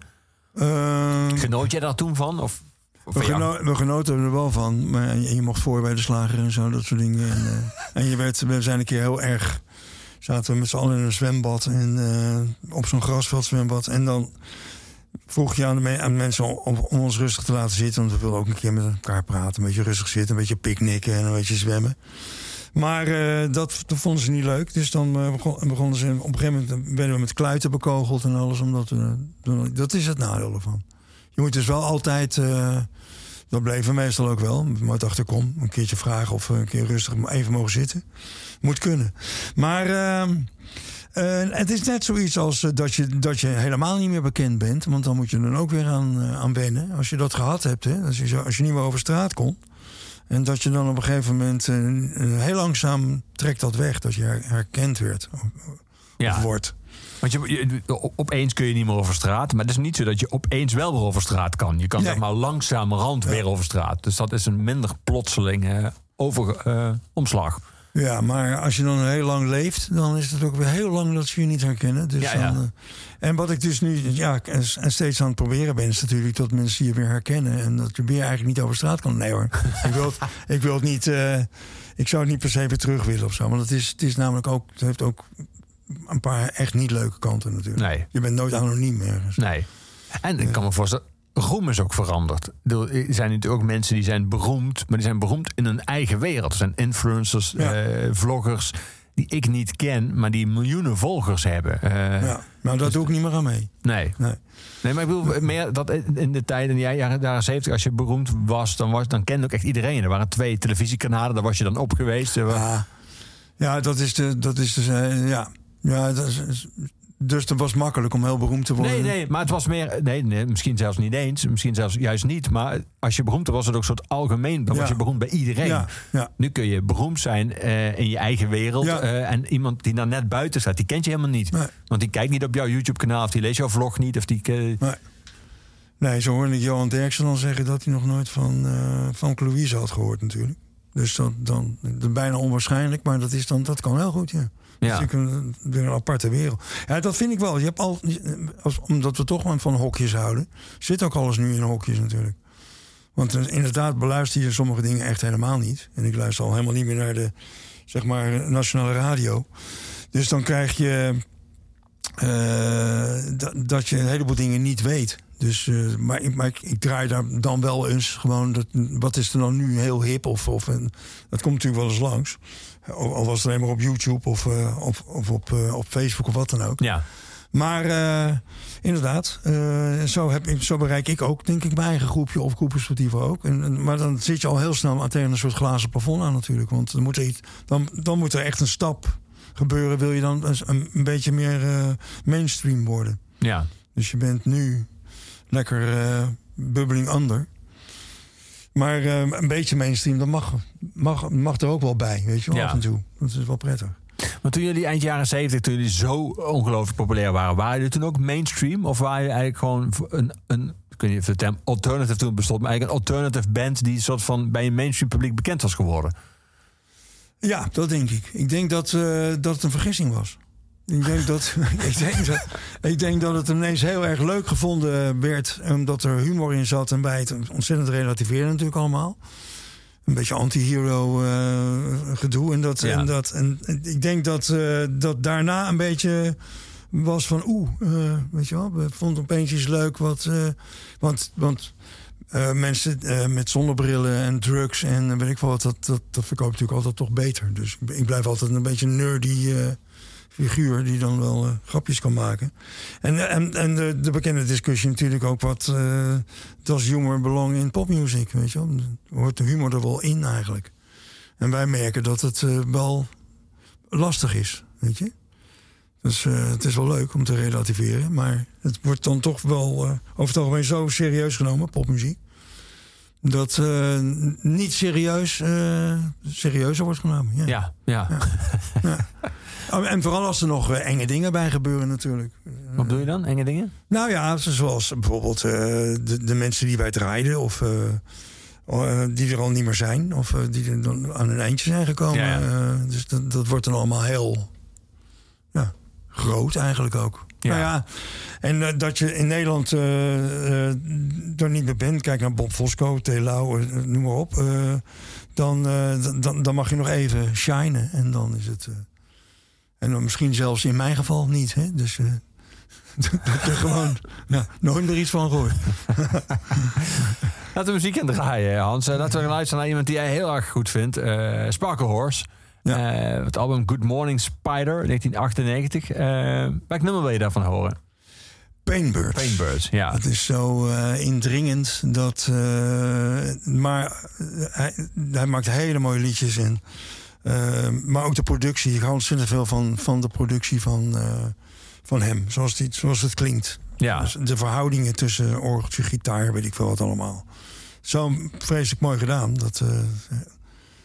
eh, Genoot jij daar toen van? Of, of We, geno- genoten er wel van. Maar je mocht voor bij de slager en zo, dat soort dingen. En, eh, en je werd, we zijn een keer heel erg... Zaten we met z'n allen in een zwembad. En, eh, op zo'n grasveldzwembad. En dan vroeg je aan de, mensen om, ons rustig te laten zitten. Want we wilden ook een keer met elkaar praten. Een beetje rustig zitten, een beetje picknicken en een beetje zwemmen. Maar eh, dat, dat vonden ze niet leuk. Dus dan eh, begon, begonnen ze... Op een gegeven moment werden we met kluiten bekogeld en alles. Omdat dat is het nadeel ervan. Je moet dus wel altijd... dat bleven meestal ook wel. Maar dacht, ik kom een keertje vragen of we een keer rustig even mogen zitten. Moet kunnen. Maar ehm, eh, het is net zoiets als eh, dat, je, dat je helemaal niet meer bekend bent. Want dan moet je er ook weer aan, eh, aan wennen. Als je dat gehad hebt, hè, als, je, als je niet meer over straat komt. En dat je dan op een gegeven moment heel langzaam trekt dat weg. Dat je her- herkend werd. Of, Ja. of wordt. Want je, je- op- opeens kun je niet meer over straat. Maar het is niet zo dat je opeens wel weer over straat kan. Je kan Nee. zeg maar langzamerhand weer over straat. Dus dat is een minder plotseling eh, over, eh, omslag. Ja, maar als je dan heel lang leeft, dan is het ook weer heel lang dat ze je niet herkennen. Dus Ja, ja. Dan, eh, en wat ik dus nu ja, en, en steeds aan het proberen ben, is natuurlijk dat mensen je weer herkennen. En dat je weer eigenlijk niet over straat kan. Nee hoor, ik, wil het, ik wil het niet. ik zou het niet per se weer terug willen of zo. Want het is, het is namelijk ook. Het heeft ook een paar echt niet leuke kanten natuurlijk. Nee. Je bent nooit anoniem ergens. Nee. En ik kan me voorstellen, roem is ook veranderd. Er zijn natuurlijk ook mensen die zijn beroemd, maar die zijn beroemd in hun eigen wereld. Er zijn influencers, Ja. eh, vloggers die ik niet ken, maar die miljoenen volgers hebben. Eh, Ja, maar dat doe ik niet meer aan mee. Nee. Nee. Nee, maar ik bedoel meer dat in de tijd in de jaren, jaren 70, als je beroemd was, dan, was, dan kende ook echt iedereen. Er waren twee televisiekanalen, daar was je dan op geweest. Er wa- Ja, ja dat is de. Dat is de eh, ja. Ja, dat is, dus het was makkelijk om heel beroemd te worden. Nee, nee, maar het was meer. Nee, nee, misschien zelfs niet eens. Misschien zelfs juist niet. Maar als je beroemd was, was het ook een soort algemeen. Dan Ja. was je beroemd bij iedereen. Ja, ja. Nu kun je beroemd zijn eh, in je eigen wereld. Ja. eh, en iemand die daar net buiten staat, die kent je helemaal niet. Nee. Want die kijkt niet op jouw YouTube-kanaal. Of die leest jouw vlog niet. Of die. eh, Nee. Nee, zo hoorde ik Johan Derksen dan zeggen dat hij nog nooit van, van Louise had gehoord natuurlijk. Dus dat, dan, dat bijna onwaarschijnlijk, maar dat, is dan, dat kan heel goed, ja. Ja. Is natuurlijk een, weer een aparte wereld. Ja, dat vind ik wel. Je hebt al, als, omdat we toch wel van hokjes houden, zit ook alles nu in hokjes natuurlijk. Want inderdaad beluister je sommige dingen echt helemaal niet. En ik luister al helemaal niet meer naar de, zeg maar, nationale radio. Dus dan krijg je eh, dat, je een heleboel dingen niet weet. Dus, eh, maar ik, maar ik, draai daar dan wel eens gewoon... Dat, wat is er dan nu heel hip? Of, of dat komt natuurlijk wel eens langs. Al, was het alleen maar op YouTube of, eh, of, of op, eh, op Facebook of wat dan ook. ja. Maar eh, inderdaad, zo, heb, ik- zo bereik ik ook, denk ik, mijn eigen groepje of groepensperspectieven ook. En, en- maar dan zit je al heel snel tegen een soort glazen plafond aan natuurlijk. Want dan moet er, iets, dan, dan moet er echt een stap gebeuren. Wil je dan een, een beetje meer mainstream worden. ja. Dus je bent nu lekker, bubbling under. Maar eh, een beetje mainstream, dat mag, mag, mag er ook wel bij, weet je wel, Ja. af en toe. Dat is wel prettig. Maar toen jullie eind jaren 70, toen jullie zo ongelooflijk populair waren, waren jullie toen ook mainstream? Of waren jullie eigenlijk gewoon een, een ik weet niet of de term alternative toen bestond, maar eigenlijk een alternative band die soort van bij een mainstream publiek bekend was geworden? Ja, dat denk ik. Ik denk dat, eh, dat het een vergissing was. Ik denk, dat, ik, denk dat, ik denk dat het ineens heel erg leuk gevonden werd. Omdat er humor in zat en bij het ontzettend relativeren natuurlijk allemaal. Een beetje anti-hero eh, gedoe. En, dat, Ja. en, dat, en ik denk dat, eh, dat daarna een beetje was van... Oeh, eh, weet je wel, we vonden opeens iets leuk. Wat, eh, want want eh, mensen eh, met zonnebrillen en drugs en eh, weet ik wat... Dat, dat, dat verkoopt natuurlijk altijd toch beter. Dus ik, blijf altijd een beetje nerdy... eh, figuur die dan wel eh, grapjes kan maken. En, en, en de, de bekende discussie natuurlijk ook wat... eh does humor belong in popmuziek, weet je wel? Hoort de humor er wel in eigenlijk? En wij merken dat het eh, wel lastig is, weet je? Dus eh, het is wel leuk om te relativeren... maar het wordt dan toch wel eh, over het algemeen zo serieus genomen, popmuziek... dat eh, niet serieus, eh, serieuzer wordt genomen. Ja. Ja, ja. Oh, En vooral als er nog eh, enge dingen bij gebeuren natuurlijk. Wat doe je dan? Enge dingen? Nou ja, zoals bijvoorbeeld eh, de, de mensen die wij draaiden... of eh, eh, die er al niet meer zijn... of die er dan aan hun eindje zijn gekomen. Ja, dus dat, dat wordt dan allemaal heel ja, groot eigenlijk ook. Ja. Nou ja, en dat je in Nederland eh, er niet meer bent... kijk naar Bob Fosco, Telau, noem maar op... dan, dan, dan mag je nog even shinen en dan is het... en misschien zelfs in mijn geval niet. Hè? Dus dat je gewoon ja, nooit meer iets van gehoord. Laten we muziek aan draaien, Hans. Eh, Laten we luisteren naar iemand die jij heel erg goed vindt. Eh Sparkle Horse. Ja. Het album Good Morning Spider, 1998. Eh welk nummer wil je daarvan horen? Painbirds. Painbirds, ja. Het is zo indringend dat. maar hij, hij maakt hele mooie liedjes en. Eh, maar ook de productie. Ik hou ontzettend veel van, van de productie van, eh, van hem. Zoals, die, zoals het klinkt. Ja, Dus de verhoudingen tussen orgeltje, gitaar, weet ik veel wat allemaal. Zo vreselijk mooi gedaan. Dat,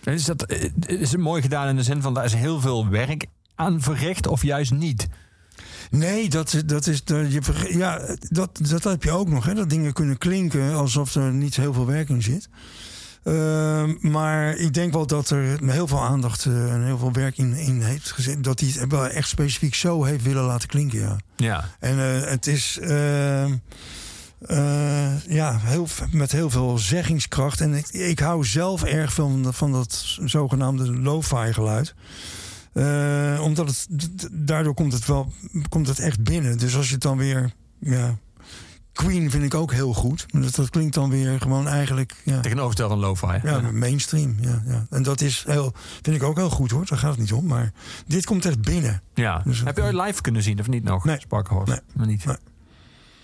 eh, is, dat, eh, is het mooi gedaan in de zin van daar is heel veel werk aan verricht of juist niet? Nee, dat, is- dat is. dat je, verge- ja, dat, dat heb je ook nog. Hè, dat dingen kunnen klinken alsof er niet heel veel werk in zit. Ehm, maar ik denk wel dat er heel veel aandacht eh, en heel veel werk in, in heeft gezet. Dat hij het wel echt specifiek zo heeft willen laten klinken. Ja. Ja. En eh, het is. ehm, eh, ja, heel, met heel veel zeggingskracht. En ik, ik hou zelf erg van, van dat zogenaamde lo-fi geluid. Omdat het, daardoor komt het wel komt het echt binnen. Dus als je het dan weer. Ja, Queen vind ik ook heel goed. Maar dat, dat klinkt dan weer gewoon eigenlijk. Ja, Tegenoverstel van lo-fi. ja, mainstream. Ja, ja. En dat is heel, vind ik ook heel goed hoor. Daar gaat het niet om. Maar dit komt echt binnen. Ja. Dus- Heb je ooit live kunnen zien of niet nog? Nee. Sparkle Horse? Nee. Maar niet. Nee.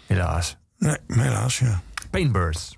Helaas. Nee, helaas, ja. Painbirds.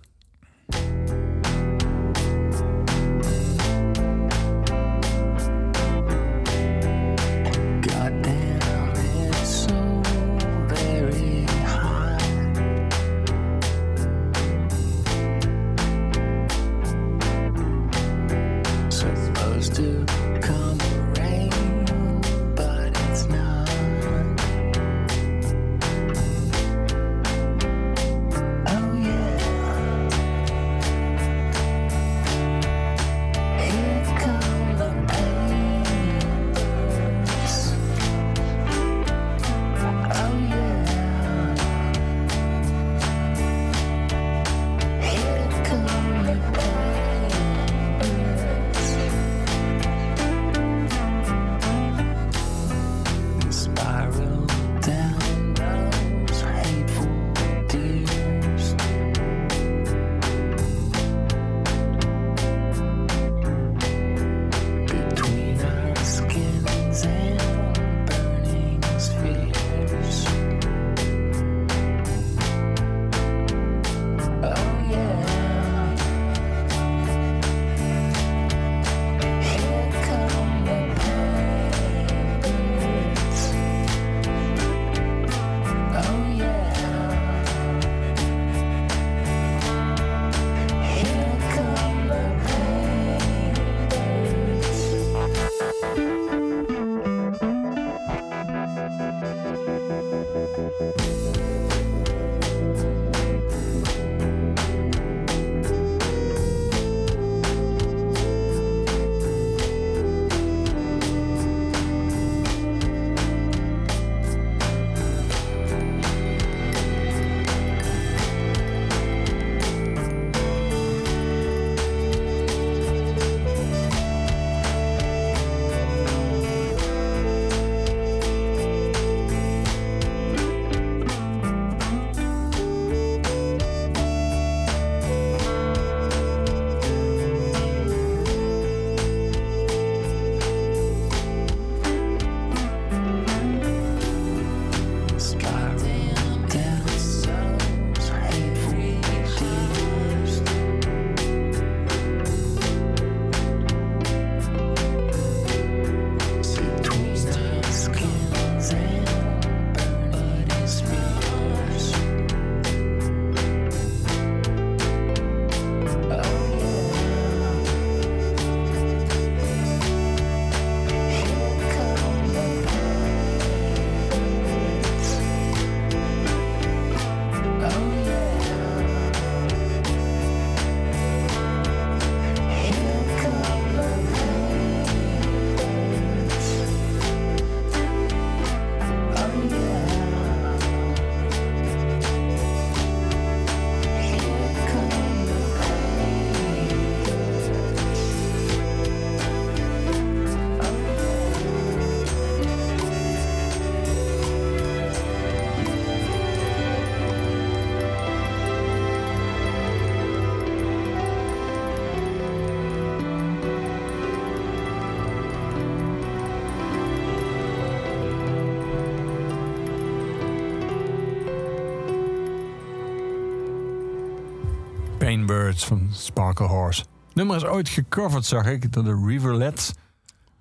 Painbirds van Sparkle Horse. Het nummer is ooit gecoverd, zag ik, door de Riverlets.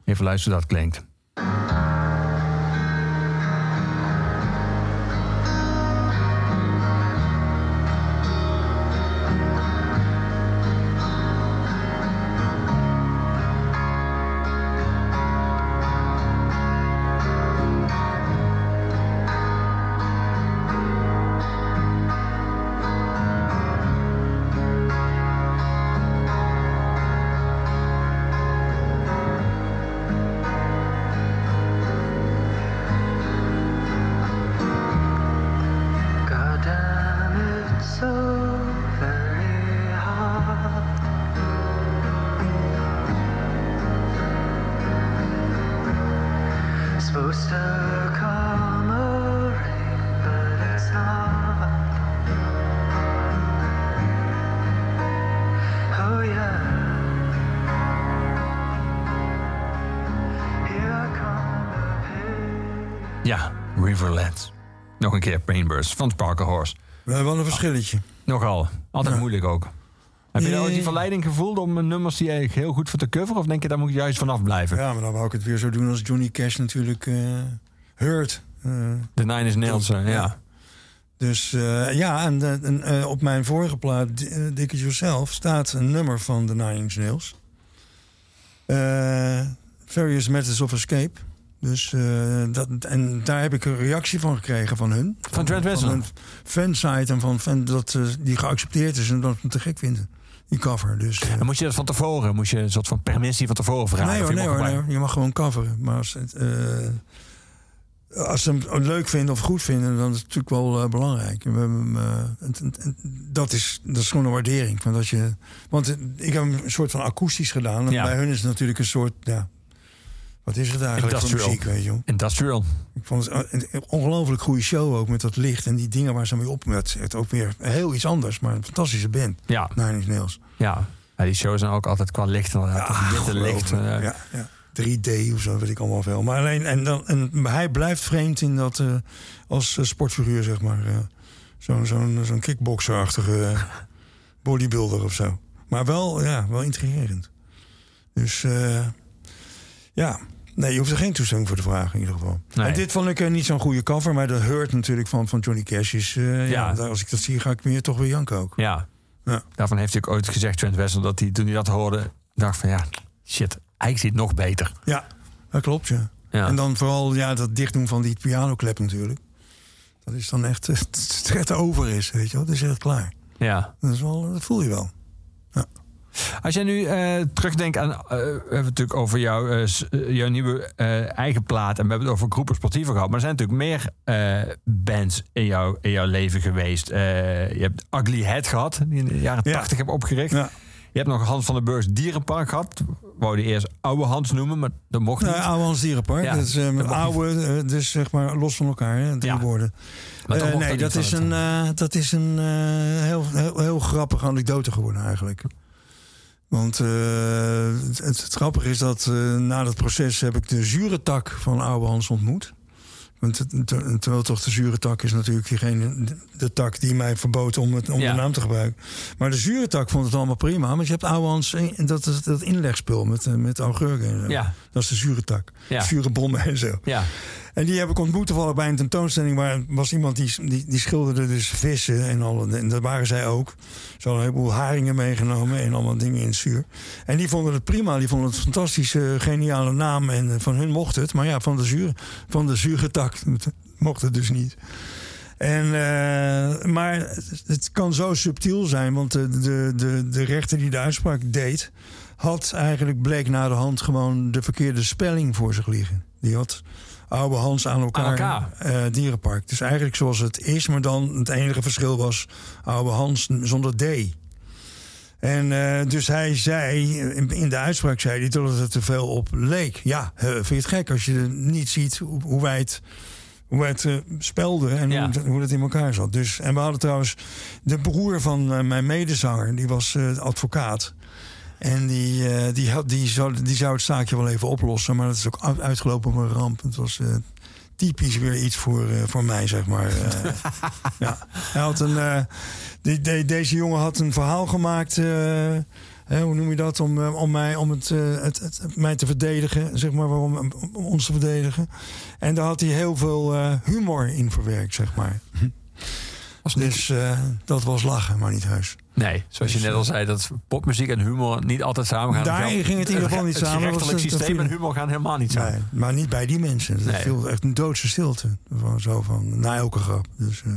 Even luisteren hoe dat klinkt. Ja, Riverlets. Nog een keer Painbirds van Sparkle Horse. We hebben wel een verschilletje. Nogal. Altijd Ja. moeilijk ook. Heb je Nee. nou ooit die verleiding gevoeld om nummers die eigenlijk heel goed voor te coveren? Of denk je, daar moet je juist vanaf blijven? Ja, maar dan wou ik het weer zo doen als Johnny Cash natuurlijk eh Hurt. eh, De Nine is Nails, eh, ja. Dus eh, ja, en, en, op mijn vorige plaat, Dick It Yourself, staat een nummer van de Nine Inch Nails. Eh, Various Methods of Escape. Dus, eh, dat, en daar heb ik een reactie van gekregen van hun. Van Trent Reznor? Van een fansite en van fan dat die geaccepteerd is en dat het te gek vinden. Die cover. Dus, eh, En moest je dat van tevoren? Moest je een soort van permissie van tevoren vragen? nee hoor, je nee hoor, nee. Je mag gewoon coveren. Maar als, het, eh, als ze hem leuk vinden of goed vinden, dan is het natuurlijk wel eh, belangrijk. We hem, dat, is, dat is gewoon een waardering. Van dat je, want ik heb hem een soort van akoestisch gedaan. En Ja. bij hun is het natuurlijk een soort, ja, wat is het eigenlijk voor Industrial. muziek, weet je wel. Industrial. Ik vond het een- een ongelooflijk goede show ook met dat licht en die dingen waar ze mee op met. Het ook weer heel iets anders, maar een fantastische band. Ja. Nine Inch Nails. Ja. ja, die shows zijn ook altijd qua licht inderdaad. dat witte licht. eh, ja, ja. 3D of zo, weet ik allemaal veel. Maar alleen, en, dan, en hij blijft vreemd in dat eh, als eh, sportfiguur, zeg maar. eh, zo'n zo'n zo'n kickboxerachtige eh, bodybuilder of zo. Maar wel, ja, wel intrigerend. Dus eh, ja, nee, je hoeft er geen toestemming voor te vragen in ieder geval. Nee. En dit vond ik eh, niet zo'n goede cover, maar de hurt natuurlijk van, van Johnny Cash is... eh, ja, als ik dat zie, ga ik weer toch weer janken ook. Ja. Ja. Daarvan heeft hij ook ooit gezegd, Trent Wessel, dat hij toen hij dat hoorde, dacht van ja, shit, eigenlijk zit nog beter. Ja, dat klopt, ja. Ja. En dan vooral ja, dat dichtdoen van die pianoklep natuurlijk. Dat is dan echt, het over is, weet je wel. Dat is echt klaar. Ja. Dat, is wel, dat voel je wel. Als jij nu eh, terugdenkt aan, eh, we hebben het natuurlijk over jou, eh, jouw nieuwe eigen plaat en we hebben het over groepen sportieven gehad, maar er zijn natuurlijk meer bands in, jou, in jouw leven geweest. Je hebt Ugly Head gehad, die in de jaren Ja. 80 heb opgericht. Ja. Je hebt nog Hans van den Burgs Dierenpark gehad. Wou je eerst Oude Hans noemen, maar dat mocht niet. Nou, oude Hans Dierenpark. Ja, dat is eh, dat mag niet. oude, eh, dus zeg maar los van elkaar, hè, drie Ja. woorden. Nee, dat is, een, dat is een heel, heel, heel grappige anekdote geworden eigenlijk. Want eh, het, het grappige is dat eh, na dat proces heb ik de zure tak van oude Hans ontmoet. Want terwijl toch de zure tak is natuurlijk diegene, de, tak die mij verbood om, het, om Ja. de naam te gebruiken. Maar de zure tak vond het allemaal prima. Want je hebt in- dat is dat inlegspul met, eh, met augurken en zo. Ja. Dat is de zure tak. Ja. Zure bommen en zo. Ja. En die heb ik ontmoet toevallig bij een tentoonstelling. Waar was iemand die, die, schilderde dus vissen en al. En dat waren zij ook. Ze hadden een heleboel haringen meegenomen en allemaal dingen in zuur. En die vonden het prima. Die vonden het een fantastische, geniale naam. En eh, van hun mocht het. Maar ja, van de, zuur, van de zure tak mocht het dus niet. En, eh, maar het kan zo subtiel zijn. Want de, de, de, de rechter die de uitspraak deed... had eigenlijk, bleek na de hand gewoon de verkeerde spelling voor zich liggen. Die had oude Hans aan elkaar, Aan elkaar. eh, dierenpark. Dus eigenlijk zoals het is, maar dan het enige verschil was oude Hans zonder D. En eh, dus hij zei, in, de uitspraak zei hij dat het er te veel op leek. Ja, eh, vind je het gek als je niet ziet hoe, hoe wij het, hoe wij het spelden en Ja. hoe, hoe het in elkaar zat. Dus, en we hadden trouwens de broer van mijn medezanger, die was advocaat. En die, eh, die, had, die, zou, die zou het zaakje wel even oplossen. Maar dat is ook uit- uitgelopen op een ramp. Het was eh, typisch weer iets voor, eh, voor mij, zeg maar. Ja. Hij had een, de- de- deze jongen had een verhaal gemaakt. eh, hè, hoe noem je dat? Om, om, mij, om het, het, het, mij te verdedigen, zeg maar, waarom, om ons te verdedigen. En daar had hij heel veel humor in verwerkt, zeg maar. Dus eh, dat was lachen, maar niet heus. Nee, zoals je net al zei, dat popmuziek en humor niet altijd samen gaan. Daar ging het in ieder geval niet samen. Het dat systeem en humor gaan helemaal niet samen. Nee, maar niet bij die mensen. Dat Nee. viel echt een doodse stilte. Van, zo van, na elke grap. Dus, eh,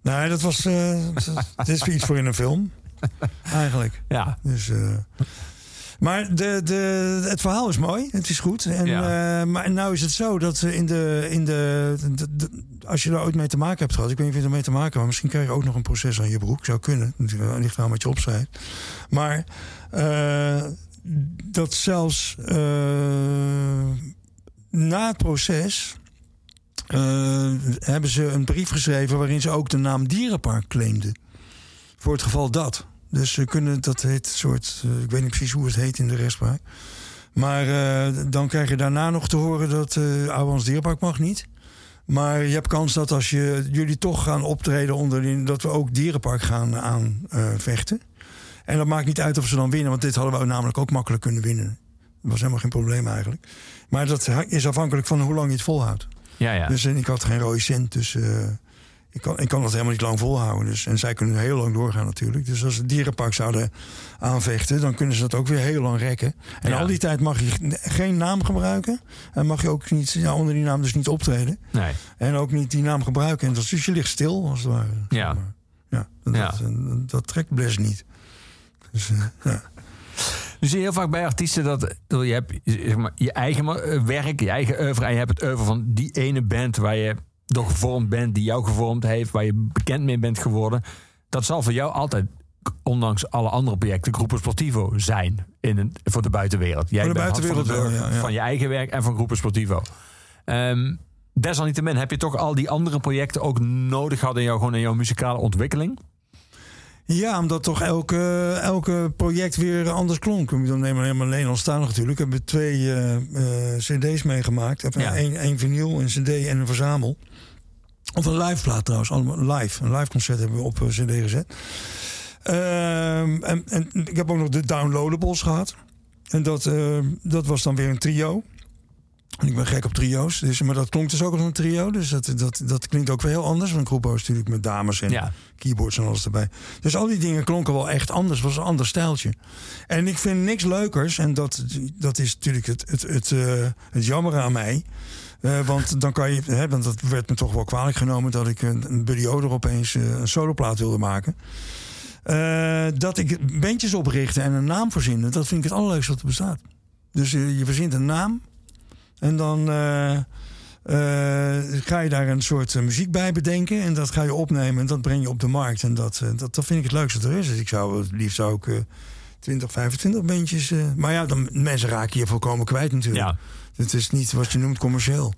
nee, dat was... het is iets voor in een film. Eigenlijk. Ja. Dus, eh, maar de, de, het verhaal is mooi. Het is goed. En, maar nou is het zo dat in de... In de- als je daar ooit mee te maken hebt gehad... Ik weet niet of je er mee te maken hebt... maar misschien krijg je ook nog een proces aan je broek. Zou kunnen. Het ligt aan wat je opschrijft. Maar... eh, dat zelfs eh, na het proces eh, hebben ze een brief geschreven waarin ze ook de naam dierenpark claimden. Voor het geval dat. Dus ze kunnen, dat heet soort, ik weet niet precies hoe het heet in de rechtspraak. Maar dan krijg je daarna nog te horen dat uh, Dierenpark mag niet. Maar je hebt kans dat als je, jullie toch gaan optreden onder die, dat we ook Dierenpark gaan aanvechten. En dat maakt niet uit of ze dan winnen, want dit hadden we namelijk ook makkelijk kunnen winnen. Dat was helemaal geen probleem eigenlijk. Maar dat is afhankelijk van hoe lang je het volhoudt. Ja, ja. Dus en ik had geen rode cent, dus eh, ik, kan, ik kan dat helemaal niet lang volhouden. Dus, en zij kunnen heel lang doorgaan natuurlijk. Dus als ze het dierenpark zouden aanvechten, dan kunnen ze dat ook weer heel lang rekken. En Ja. al die tijd mag je geen naam gebruiken. En mag je ook niet, ja, onder die naam dus niet optreden. Nee. En ook niet die naam gebruiken. En dat, dus je ligt stil, als het ware. Ja. Ja, dat, Ja. dat, dat trekt Bles niet. Dus, eh, ja. Dus zie je heel vaak bij artiesten dat je hebt zeg maar, je eigen eh, werk, je eigen oeuvre en je hebt het oeuvre van die ene band waar je door gevormd bent, die jou gevormd heeft, waar je bekend mee bent geworden. Dat zal voor jou altijd, ondanks alle andere projecten, Groepen Sportivo zijn in een, voor de buitenwereld. Jij Voor de bent van buitenwereld ja, ja. van je eigen werk en van Groepen Sportivo. Ehm, desalniettemin heb je toch al die andere projecten ook nodig gehad in, jou, gewoon in jouw muzikale ontwikkeling. Ja, omdat toch elke, elke project weer anders klonk. Dan nemen helemaal alleen al staan natuurlijk. We hebben twee eh, eh, cd's meegemaakt. Even Ja. één, één vinyl, een cd en een verzamel. Of een live plaat trouwens, allemaal live. Een live concert hebben we op eh, cd gezet. Ehm, en, en ik heb ook nog de downloadables gehad. En dat, eh, dat was dan weer een trio. En ik ben gek op trio's. Dus, maar dat klonk dus ook als een trio. Dus dat, dat, dat klinkt ook weer heel anders. Want Groepo is natuurlijk met dames en Ja. keyboards en alles erbij. Dus al die dingen klonken wel echt anders. Het was een ander stijltje. En ik vind niks leukers. En dat, dat is natuurlijk het, het, het, eh, het jammer aan mij. Eh, want dan kan je, hè, want dat werd me toch wel kwalijk genomen dat ik een, een Buddy Oder opeens eh, een soloplaat wilde maken. Dat ik bandjes oprichtte en een naam verzinnen, dat vind ik het allerleukste wat er bestaat. Dus je verzint een naam en dan eh, eh, ga je daar een soort eh, muziek bij bedenken en dat ga je opnemen en dat breng je op de markt. En dat, dat, dat vind ik het leukste er is. Dus ik zou het liefst ook eh 20, 25 bandjes. eh, maar ja, dan, mensen raken je volkomen kwijt natuurlijk. Ja. Het is niet wat je noemt commercieel.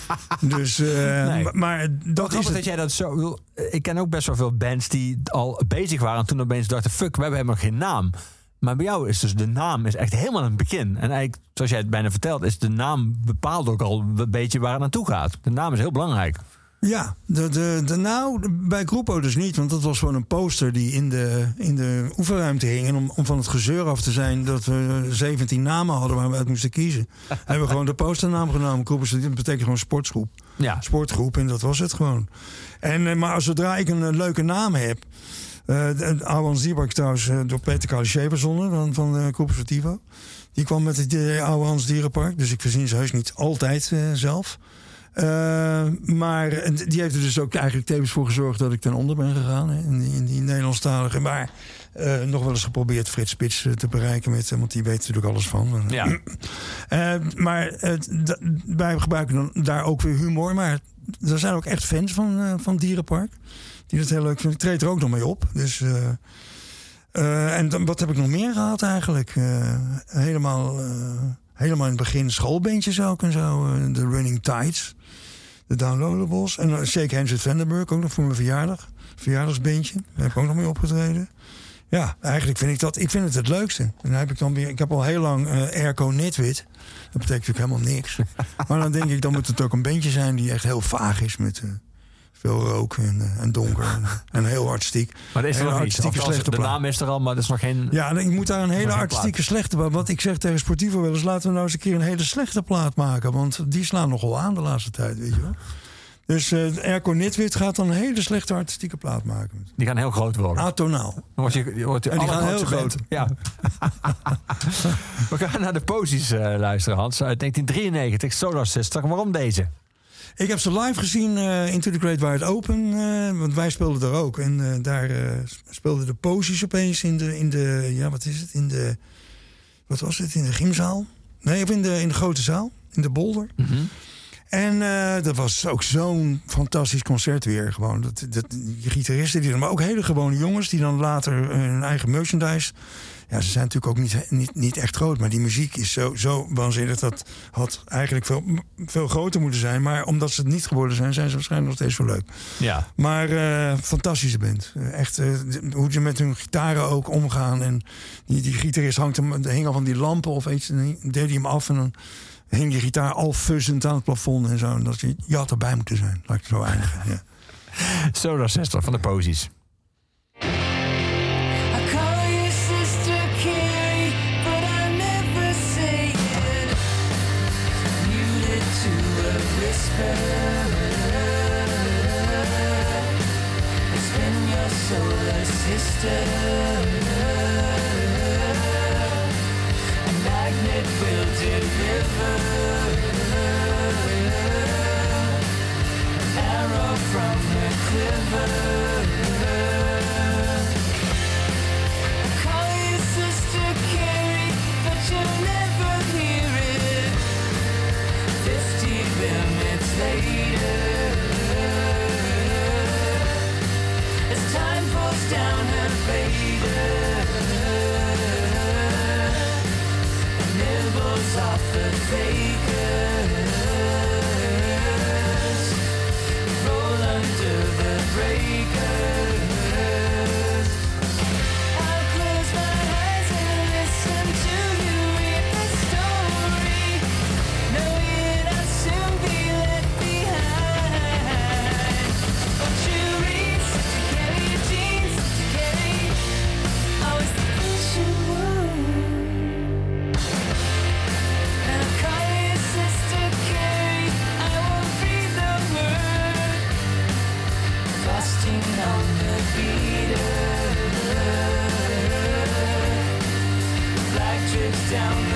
dus, eh, Nee. maar, maar dat is het. dat jij dat zo wil. Ik ken ook best wel veel bands die al bezig waren en toen opeens dachten: fuck, we hebben helemaal geen naam. Maar bij jou is dus de naam is echt helemaal een begin. En eigenlijk, zoals jij het bijna vertelt, is de naam bepaalt ook al een beetje waar het naartoe gaat. De naam is heel belangrijk. Ja, de, de, de, nou, bij Groepo dus niet. Want dat was gewoon een poster die in de, in de oefenruimte hing. En om, om van het gezeur af te zijn dat we 17 namen hadden waar we uit moesten kiezen... hebben we gewoon de posternaam genomen. Groepo, dat betekent gewoon sportgroep. Ja. Sportgroep en dat was het gewoon. En, eh, maar zodra ik een leuke naam heb... eh de Ouwans Dierpark trouwens eh, door Peter Caliché verzonnen van, van uh, Groep Sportivo. Die kwam met het idee Ouwans Dierenpark. Dus ik verzin ze heus niet altijd eh, zelf. Uh, maar die heeft er dus ook eigenlijk tevens voor gezorgd dat ik ten onder ben gegaan. Hè, in, die, in die Nederlandstalige. Maar uh, nog wel eens geprobeerd Frits Spits uh, te bereiken. Met, want die weet natuurlijk alles van. Ja. maar wij gebruiken dan daar ook weer humor. Maar er zijn ook echt fans van, van Dierenpark. Die dat heel leuk vinden. Ik treed er ook nog mee op. Dus... en dan, wat heb ik nog meer gehad eigenlijk? helemaal, helemaal in het begin schoolbeentjes ook en zo. De Running Tides de downloadables. En Shake Hands with Vandenberg, ook nog voor mijn verjaardag. Verjaardagsbeentje. Daar heb ik ook nog mee opgetreden. Ja, eigenlijk vind ik dat. Ik vind het het leukste. En dan heb ik dan weer. Ik heb al heel lang eh airco nitwit. Dat betekent natuurlijk helemaal niks. maar dan denk ik, dan moet het ook een bandje zijn die echt heel vaag is met eh, veel rook en, eh, en donker en, en heel artistiek. Maar dat is er nog artistieke slechte de plaat. naam is er al, maar dat is nog geen... Ja, je moet daar een hele artistieke plaat. slechte plaat. Want ik zeg tegen Sportivo wel eens, laten we nou eens een keer een hele slechte plaat maken. Want die slaan nogal aan de laatste tijd, weet je wel. Dus eh Erco Nitwit gaat dan een hele slechte artistieke plaat maken. Die gaan heel groot worden. Atonaal. Dan word je, je wordt de En die gaan heel band. Ja. We gaan naar de posities eh, luisteren, Hans. Uit 1993, Solar Sister. Waarom deze? Ik heb ze live gezien eh, Into the Great Wide Open. eh, want wij speelden daar ook. En eh, daar speelden de posies opeens in de, in de... Ja, wat is het? In de... Wat was het? In de gymzaal? Nee, of in de, in de grote zaal. In de bolder. En eh, dat was ook zo'n fantastisch concert weer. Gewoon. Dat, dat, die gitaristen, die, maar ook hele gewone jongens... die dan later hun eigen merchandise... Ja, ze zijn natuurlijk ook niet, niet, niet echt groot. Maar die muziek is zo, zo waanzinnig. Dat had eigenlijk veel, veel groter moeten zijn. Maar omdat ze het niet geworden zijn... zijn ze waarschijnlijk nog steeds zo leuk. Ja. Maar eh, fantastische band. Eh, Echt, eh, hoe ze met hun gitaren ook omgaan. En die, die gitarist hangt hem, hing al van die lampen of iets. En dan deed hij hem af en dan hing die gitaar al fuzzend aan het plafond en zo. En dat je, je had erbij moeten zijn. Laat ik het zo eindigen. Ja. Solar Sister van de posies. It's been your solar sister. A magnet will deliver. An arrow from the quiver. face. Down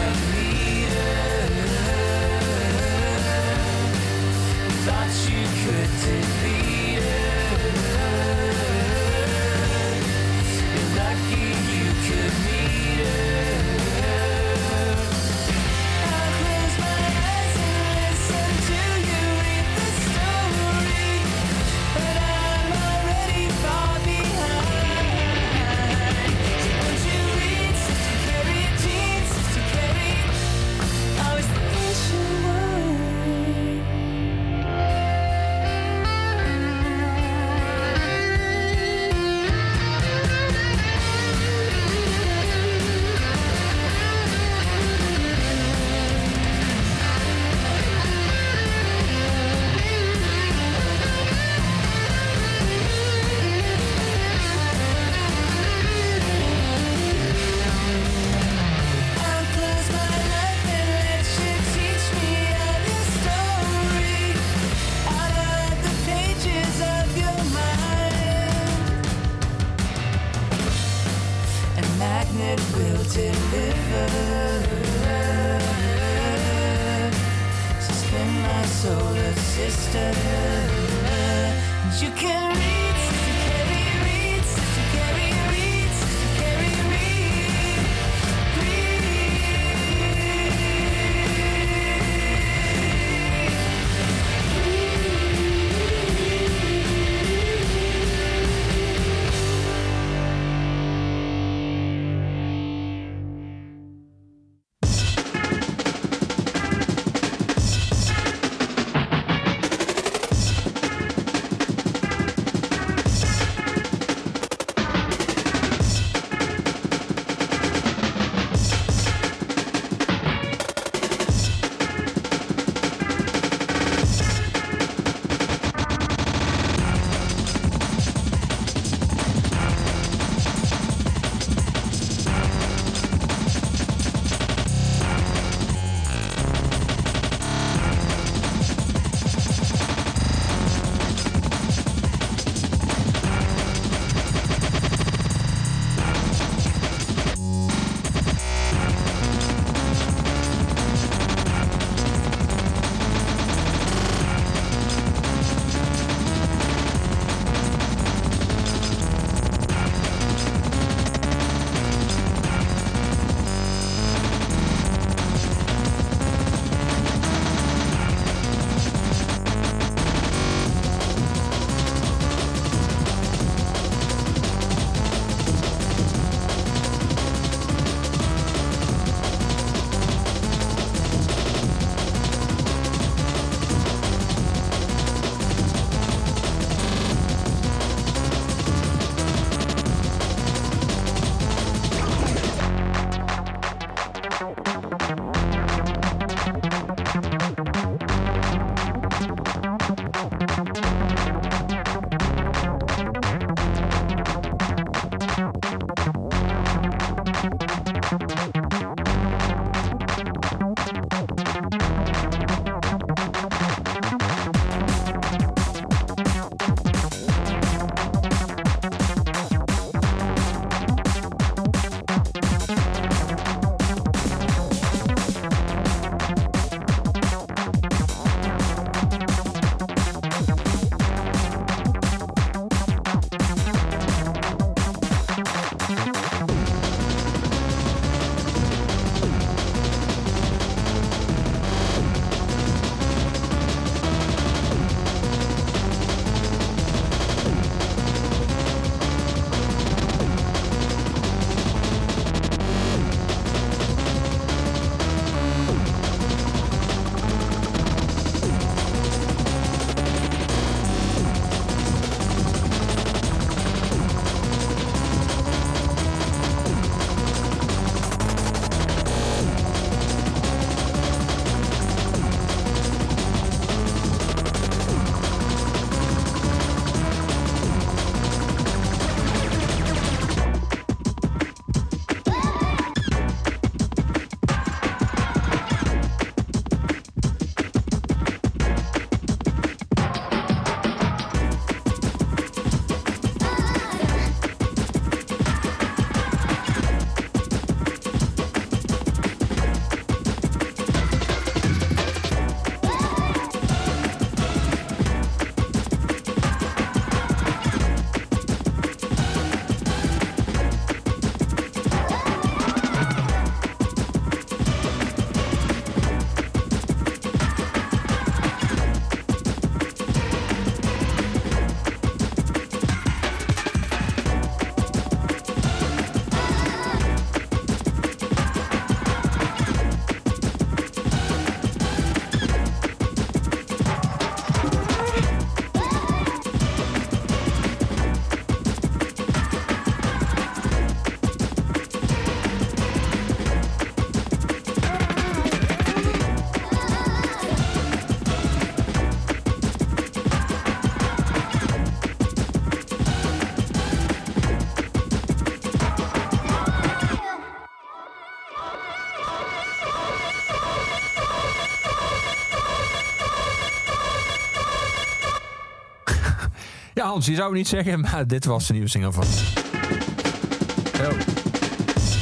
Hans, je zou het niet zeggen, maar dit was de nieuwe single van...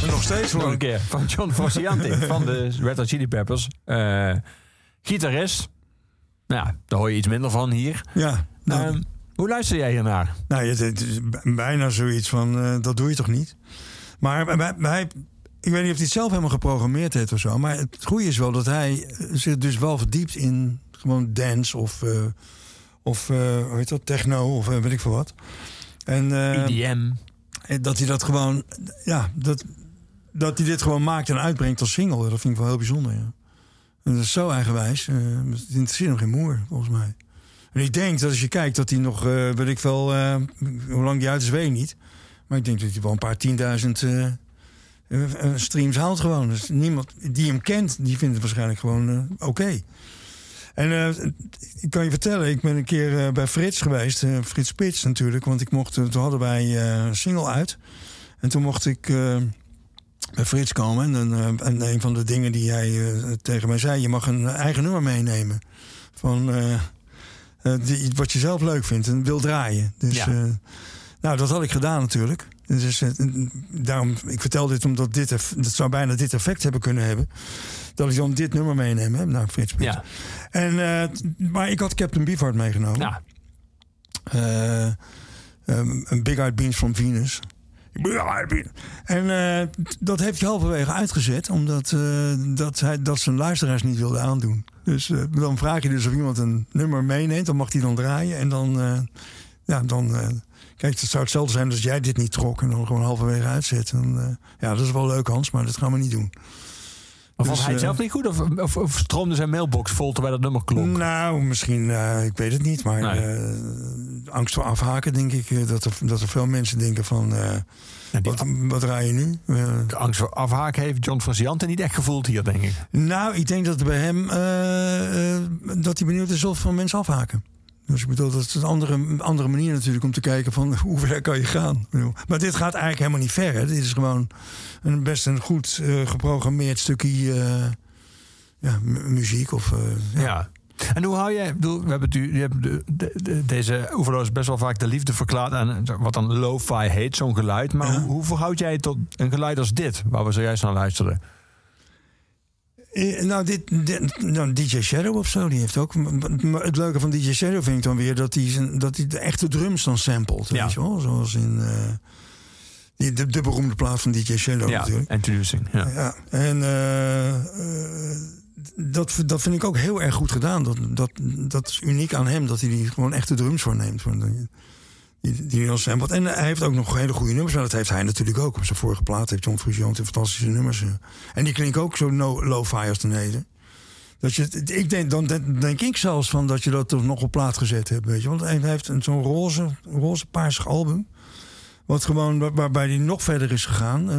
En nog steeds nog hoor een keer. Van John Frusciante van de Red Hot Chili Peppers. Eh, gitarist. Nou, ja, daar hoor je iets minder van hier. Ja, nou, Ehm, hoe luister jij hiernaar? nou, het, is bijna zoiets van, eh, dat doe je toch niet? Maar hij, hij- ik weet niet of hij het zelf helemaal geprogrammeerd heeft of zo. Maar het goede is wel dat hij eh, zich dus wel verdiept in gewoon dance of, eh, of eh, hoe heet dat, techno of eh, weet ik veel wat. En, eh, EDM. En dat hij dat gewoon, ja, dat, dat hij dit gewoon maakt en uitbrengt als single. Dat vind ik wel heel bijzonder. Ja. En dat is zo eigenwijs. eh het interesseert hem geen moer, volgens mij. En ik denk dat als je kijkt dat hij nog, eh weet ik wel, eh, hoe lang die uit is, weet ik niet. Maar ik denk dat hij wel een paar tienduizend eh, eh, eh, streams haalt gewoon. Dus niemand die hem kent, die vindt het waarschijnlijk gewoon eh, oké. En eh, ik kan je vertellen, ik ben een keer eh, bij Frits geweest. eh, Frits Spits natuurlijk. Want ik mocht, toen hadden wij een single uit. En toen mocht ik bij Frits komen. En, een van de dingen die hij tegen mij zei... je mag een eigen nummer meenemen. Van die, wat je zelf leuk vindt en wil draaien. Dus Ja. nou, dat had ik gedaan natuurlijk. Dus, daarom, ik vertel dit omdat dit, dat zou bijna dit effect hebben kunnen hebben. Dat ik dan dit nummer meeneem. Hè? Nou, Frits Spits. Ja. En, eh, maar ik had Captain Beefheart meegenomen. Ja. Eh, ehm, een Big Eyed Beans from Venus. En eh, dat heeft hij halverwege uitgezet, omdat dat, hij, dat zijn luisteraars niet wilde aandoen. Dus dan vraag je dus of iemand een nummer meeneemt, dan mag hij dan draaien. En dan, ja, dan kijk, het zou hetzelfde zijn als jij dit niet trok en dan gewoon halverwege uitzet. En, ja, dat is wel leuk, Hans, maar dat gaan we niet doen. Of Dus, hij het eh, zelf niet goed? Of, of, of stroomde zijn mailbox vol terwijl dat nummer klonk? Nou, misschien, eh, ik weet het niet. Maar Nee. eh, angst voor afhaken, denk ik. dat, er, dat er veel mensen denken van... Ja, wat, wat je nu? De angst voor afhaken heeft John Frusciante niet echt gevoeld hier, denk ik. nou, ik denk dat bij hem... dat hij benieuwd is of veel mensen afhaken. Dus ik bedoel, dat is een andere, andere manier natuurlijk om te kijken van hoe ver kan je gaan. Maar dit gaat eigenlijk helemaal niet ver. Hè. Dit is gewoon een best een goed eh, geprogrammeerd stukje eh, ja, mu- muziek. Of, eh, ja. Ja. En hoe hou jij, bedoel, we hebben het, u- je hebt de, de, de- deze oeverloos best wel vaak de liefde verklaard aan wat dan lo-fi heet, zo'n geluid. Maar Ja. hoe, hoe verhoud jij het tot een geluid als dit, waar we zojuist naar luisterden? Eh, Nou, dit, dit- nou, DJ Shadow of zo, die heeft ook. Maar het leuke van DJ Shadow vind ik dan weer dat hij, zijn- dat hij de echte drums dan samplet. Ja. Weet je wel? Zoals in. eh, die, de, de beroemde plaat van DJ Shadow ja, natuurlijk. introducing. Ja. Ja, en eh, dat, dat vind ik ook heel erg goed gedaan. Dat, dat, dat is uniek aan hem, dat hij die gewoon echte drums voorneemt. Die, die, die dan samplet. En hij heeft ook nog hele goede nummers. Maar dat heeft hij natuurlijk ook. Op zijn vorige plaat heeft John Frusciante fantastische nummers. eh. En die klinken ook zo no, low-fi als heden. Dat je, ik denk, dan denk, ik zelfs van dat je dat er nog op plaat gezet hebt. Weet je? Want hij heeft een- zo'n roze, roze paarsig album. Wat gewoon, waar- waarbij hij nog verder is gegaan.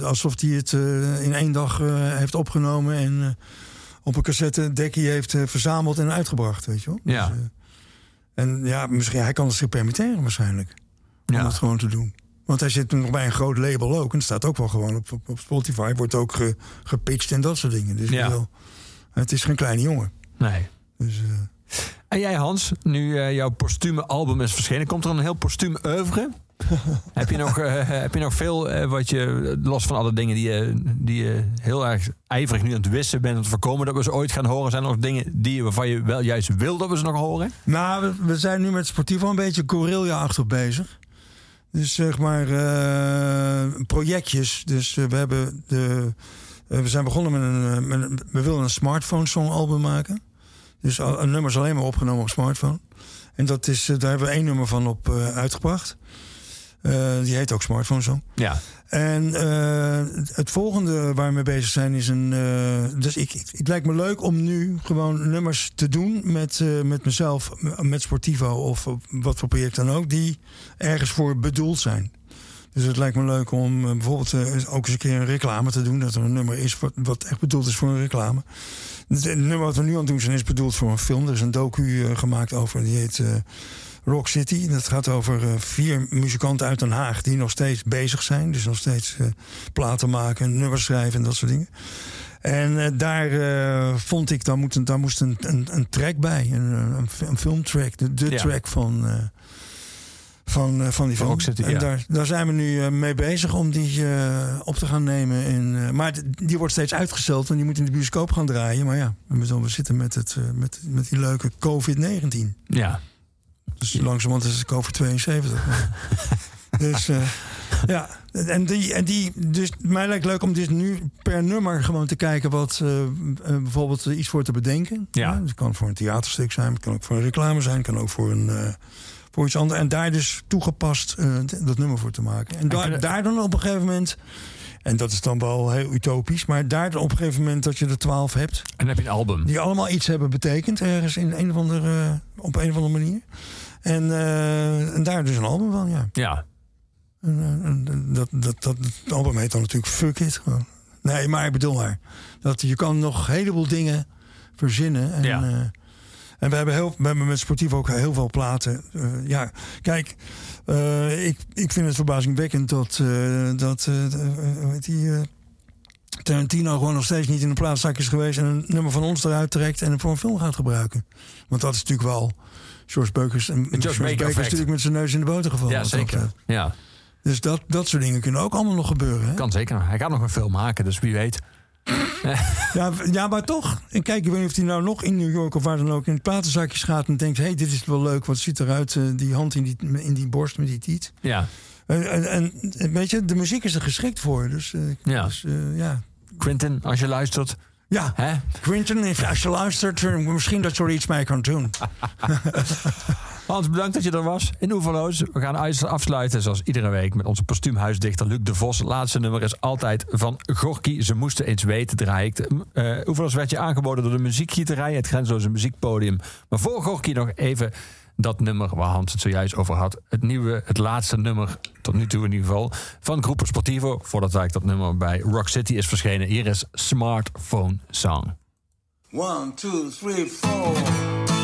Eh, alsof hij het eh, in één dag heeft opgenomen en op een cassette dekkie heeft verzameld en uitgebracht. Weet je wel? Ja. Dus, en ja, misschien, hij kan het zich permitteren waarschijnlijk. Om Ja. dat gewoon te doen. Want hij zit nog bij een groot label ook. En het staat ook wel gewoon op, op, op Spotify. Wordt ook ge, gepitcht en dat soort dingen. Dus Ja. het is geen kleine jongen. Nee. Dus, eh, En jij Hans, nu eh, jouw postume album is verschenen, komt er een heel postuum oeuvre? heb, je nog, eh, heb je nog veel eh, wat je, los van alle dingen die je, die heel erg ijverig nu aan het wissen bent om te voorkomen dat we ze ooit gaan horen, zijn er nog dingen die waarvan je wel juist wil dat we ze nog horen? Nou, we, zijn nu met Sportivo een beetje Corellia-achtig bezig. Dus zeg maar eh, projectjes. Dus we hebben de. we zijn begonnen met een, met We willen een smartphone song album maken. Dus al- een nummer is alleen maar opgenomen op smartphone. En dat is, daar hebben we één nummer van op uitgebracht. Eh, die heet ook Smartphone Song. Ja. En eh, het volgende waar we mee bezig zijn is een. eh, dus ik, ik, het lijkt me leuk om nu gewoon nummers te doen met, met mezelf, met Sportivo of wat voor project dan ook, die ergens voor bedoeld zijn. Dus het lijkt me leuk om bijvoorbeeld ook eens een keer een reclame te doen. Dat er een nummer is wat, wat echt bedoeld is voor een reclame. Het nummer wat we nu aan het doen zijn is bedoeld voor een film. Er is een docu gemaakt over, die heet Rock City. Dat gaat over eh, vier muzikanten uit Den Haag die nog steeds bezig zijn. Dus nog steeds eh, platen maken, nummers schrijven en dat soort dingen. En eh, daar vond ik, daar, moet een, daar moest een, een, een track bij. Een, een, een filmtrack. De, de Ja. track van, Van, van die film. Rock City, en ja. daar, daar zijn we nu mee bezig om die op te gaan nemen. In, maar die wordt steeds uitgesteld, want die moet in de bioscoop gaan draaien. Maar ja, we, moeten- we zitten met, het, met, met die leuke COVID-19. Ja. Dus langzamerhand is het COVID-72. dus eh, ja, en die, en die, dus mij lijkt leuk om dus nu per nummer gewoon te kijken wat eh, eh, bijvoorbeeld iets voor te bedenken. Ja. Het kan voor een theaterstuk zijn, het kan ook voor een reclame zijn, het kan ook voor een. voor iets anders. En daar dus toegepast dat nummer voor te maken. En daar, dan op een gegeven moment. En dat is dan wel heel utopisch. Maar daar dan op een gegeven moment dat je er twaalf hebt. En dan heb je een album. Die allemaal iets hebben betekend. Ergens in een of andere, op een of andere manier. En, eh, en daar dus een album van, ja. Ja. En, eh, dat, dat, dat, het album heet dan natuurlijk Fuck It. Gewoon. Nee, maar ik bedoel maar. Dat je kan nog een heleboel dingen verzinnen. En, Ja. eh, en we hebben, heel, we hebben met Sportief ook heel veel platen. Ja, kijk, ik, ik vind het verbazingwekkend dat, dat die, Tarantino gewoon nog steeds niet in de plaatzak is geweest... en een nummer van ons eruit trekt en het voor een film gaat gebruiken. Want dat is natuurlijk wel... George Beukers en George Baker is natuurlijk met zijn neus in de boter gevallen. Ja, zeker. Ja, Dus dat, dat soort dingen kunnen ook allemaal nog gebeuren. Hè? kan zeker. Hij gaat nog een film maken, dus wie weet. Ja, ja, maar toch. En kijk, ik weet niet of hij nou nog in New York of waar dan ook in het platenzakjes gaat en denkt: hé, hey, dit is wel leuk. Wat ziet eruit? eh, die hand in die, in die borst met die tiet. Ja. En, en, en weet je, de muziek is er geschikt voor. Dus, eh, Ja. dus eh, ja. Quinten, als je luistert. Ja, Hè? Quinten, als je luistert, eh, misschien dat je er iets mee kan doen. Hans, bedankt dat je er was in Oeverloos. We gaan uit- afsluiten zoals iedere week met onze postuumhuisdichter Luc de Vos. Het laatste nummer is altijd van Gorky. Ze moesten eens weten, draai ik. Uh, Oeverloos werd je aangeboden door de muziekgieterij, het grensloze muziekpodium. Maar voor Gorky nog even dat nummer waar Hans het zojuist over had. Het nieuwe, het laatste nummer, tot nu toe in ieder geval, van Groepo Sportivo. Voordat eigenlijk dat nummer bij Rock City is verschenen. Hier is Smartphone Song. One, two, three, four.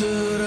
Wat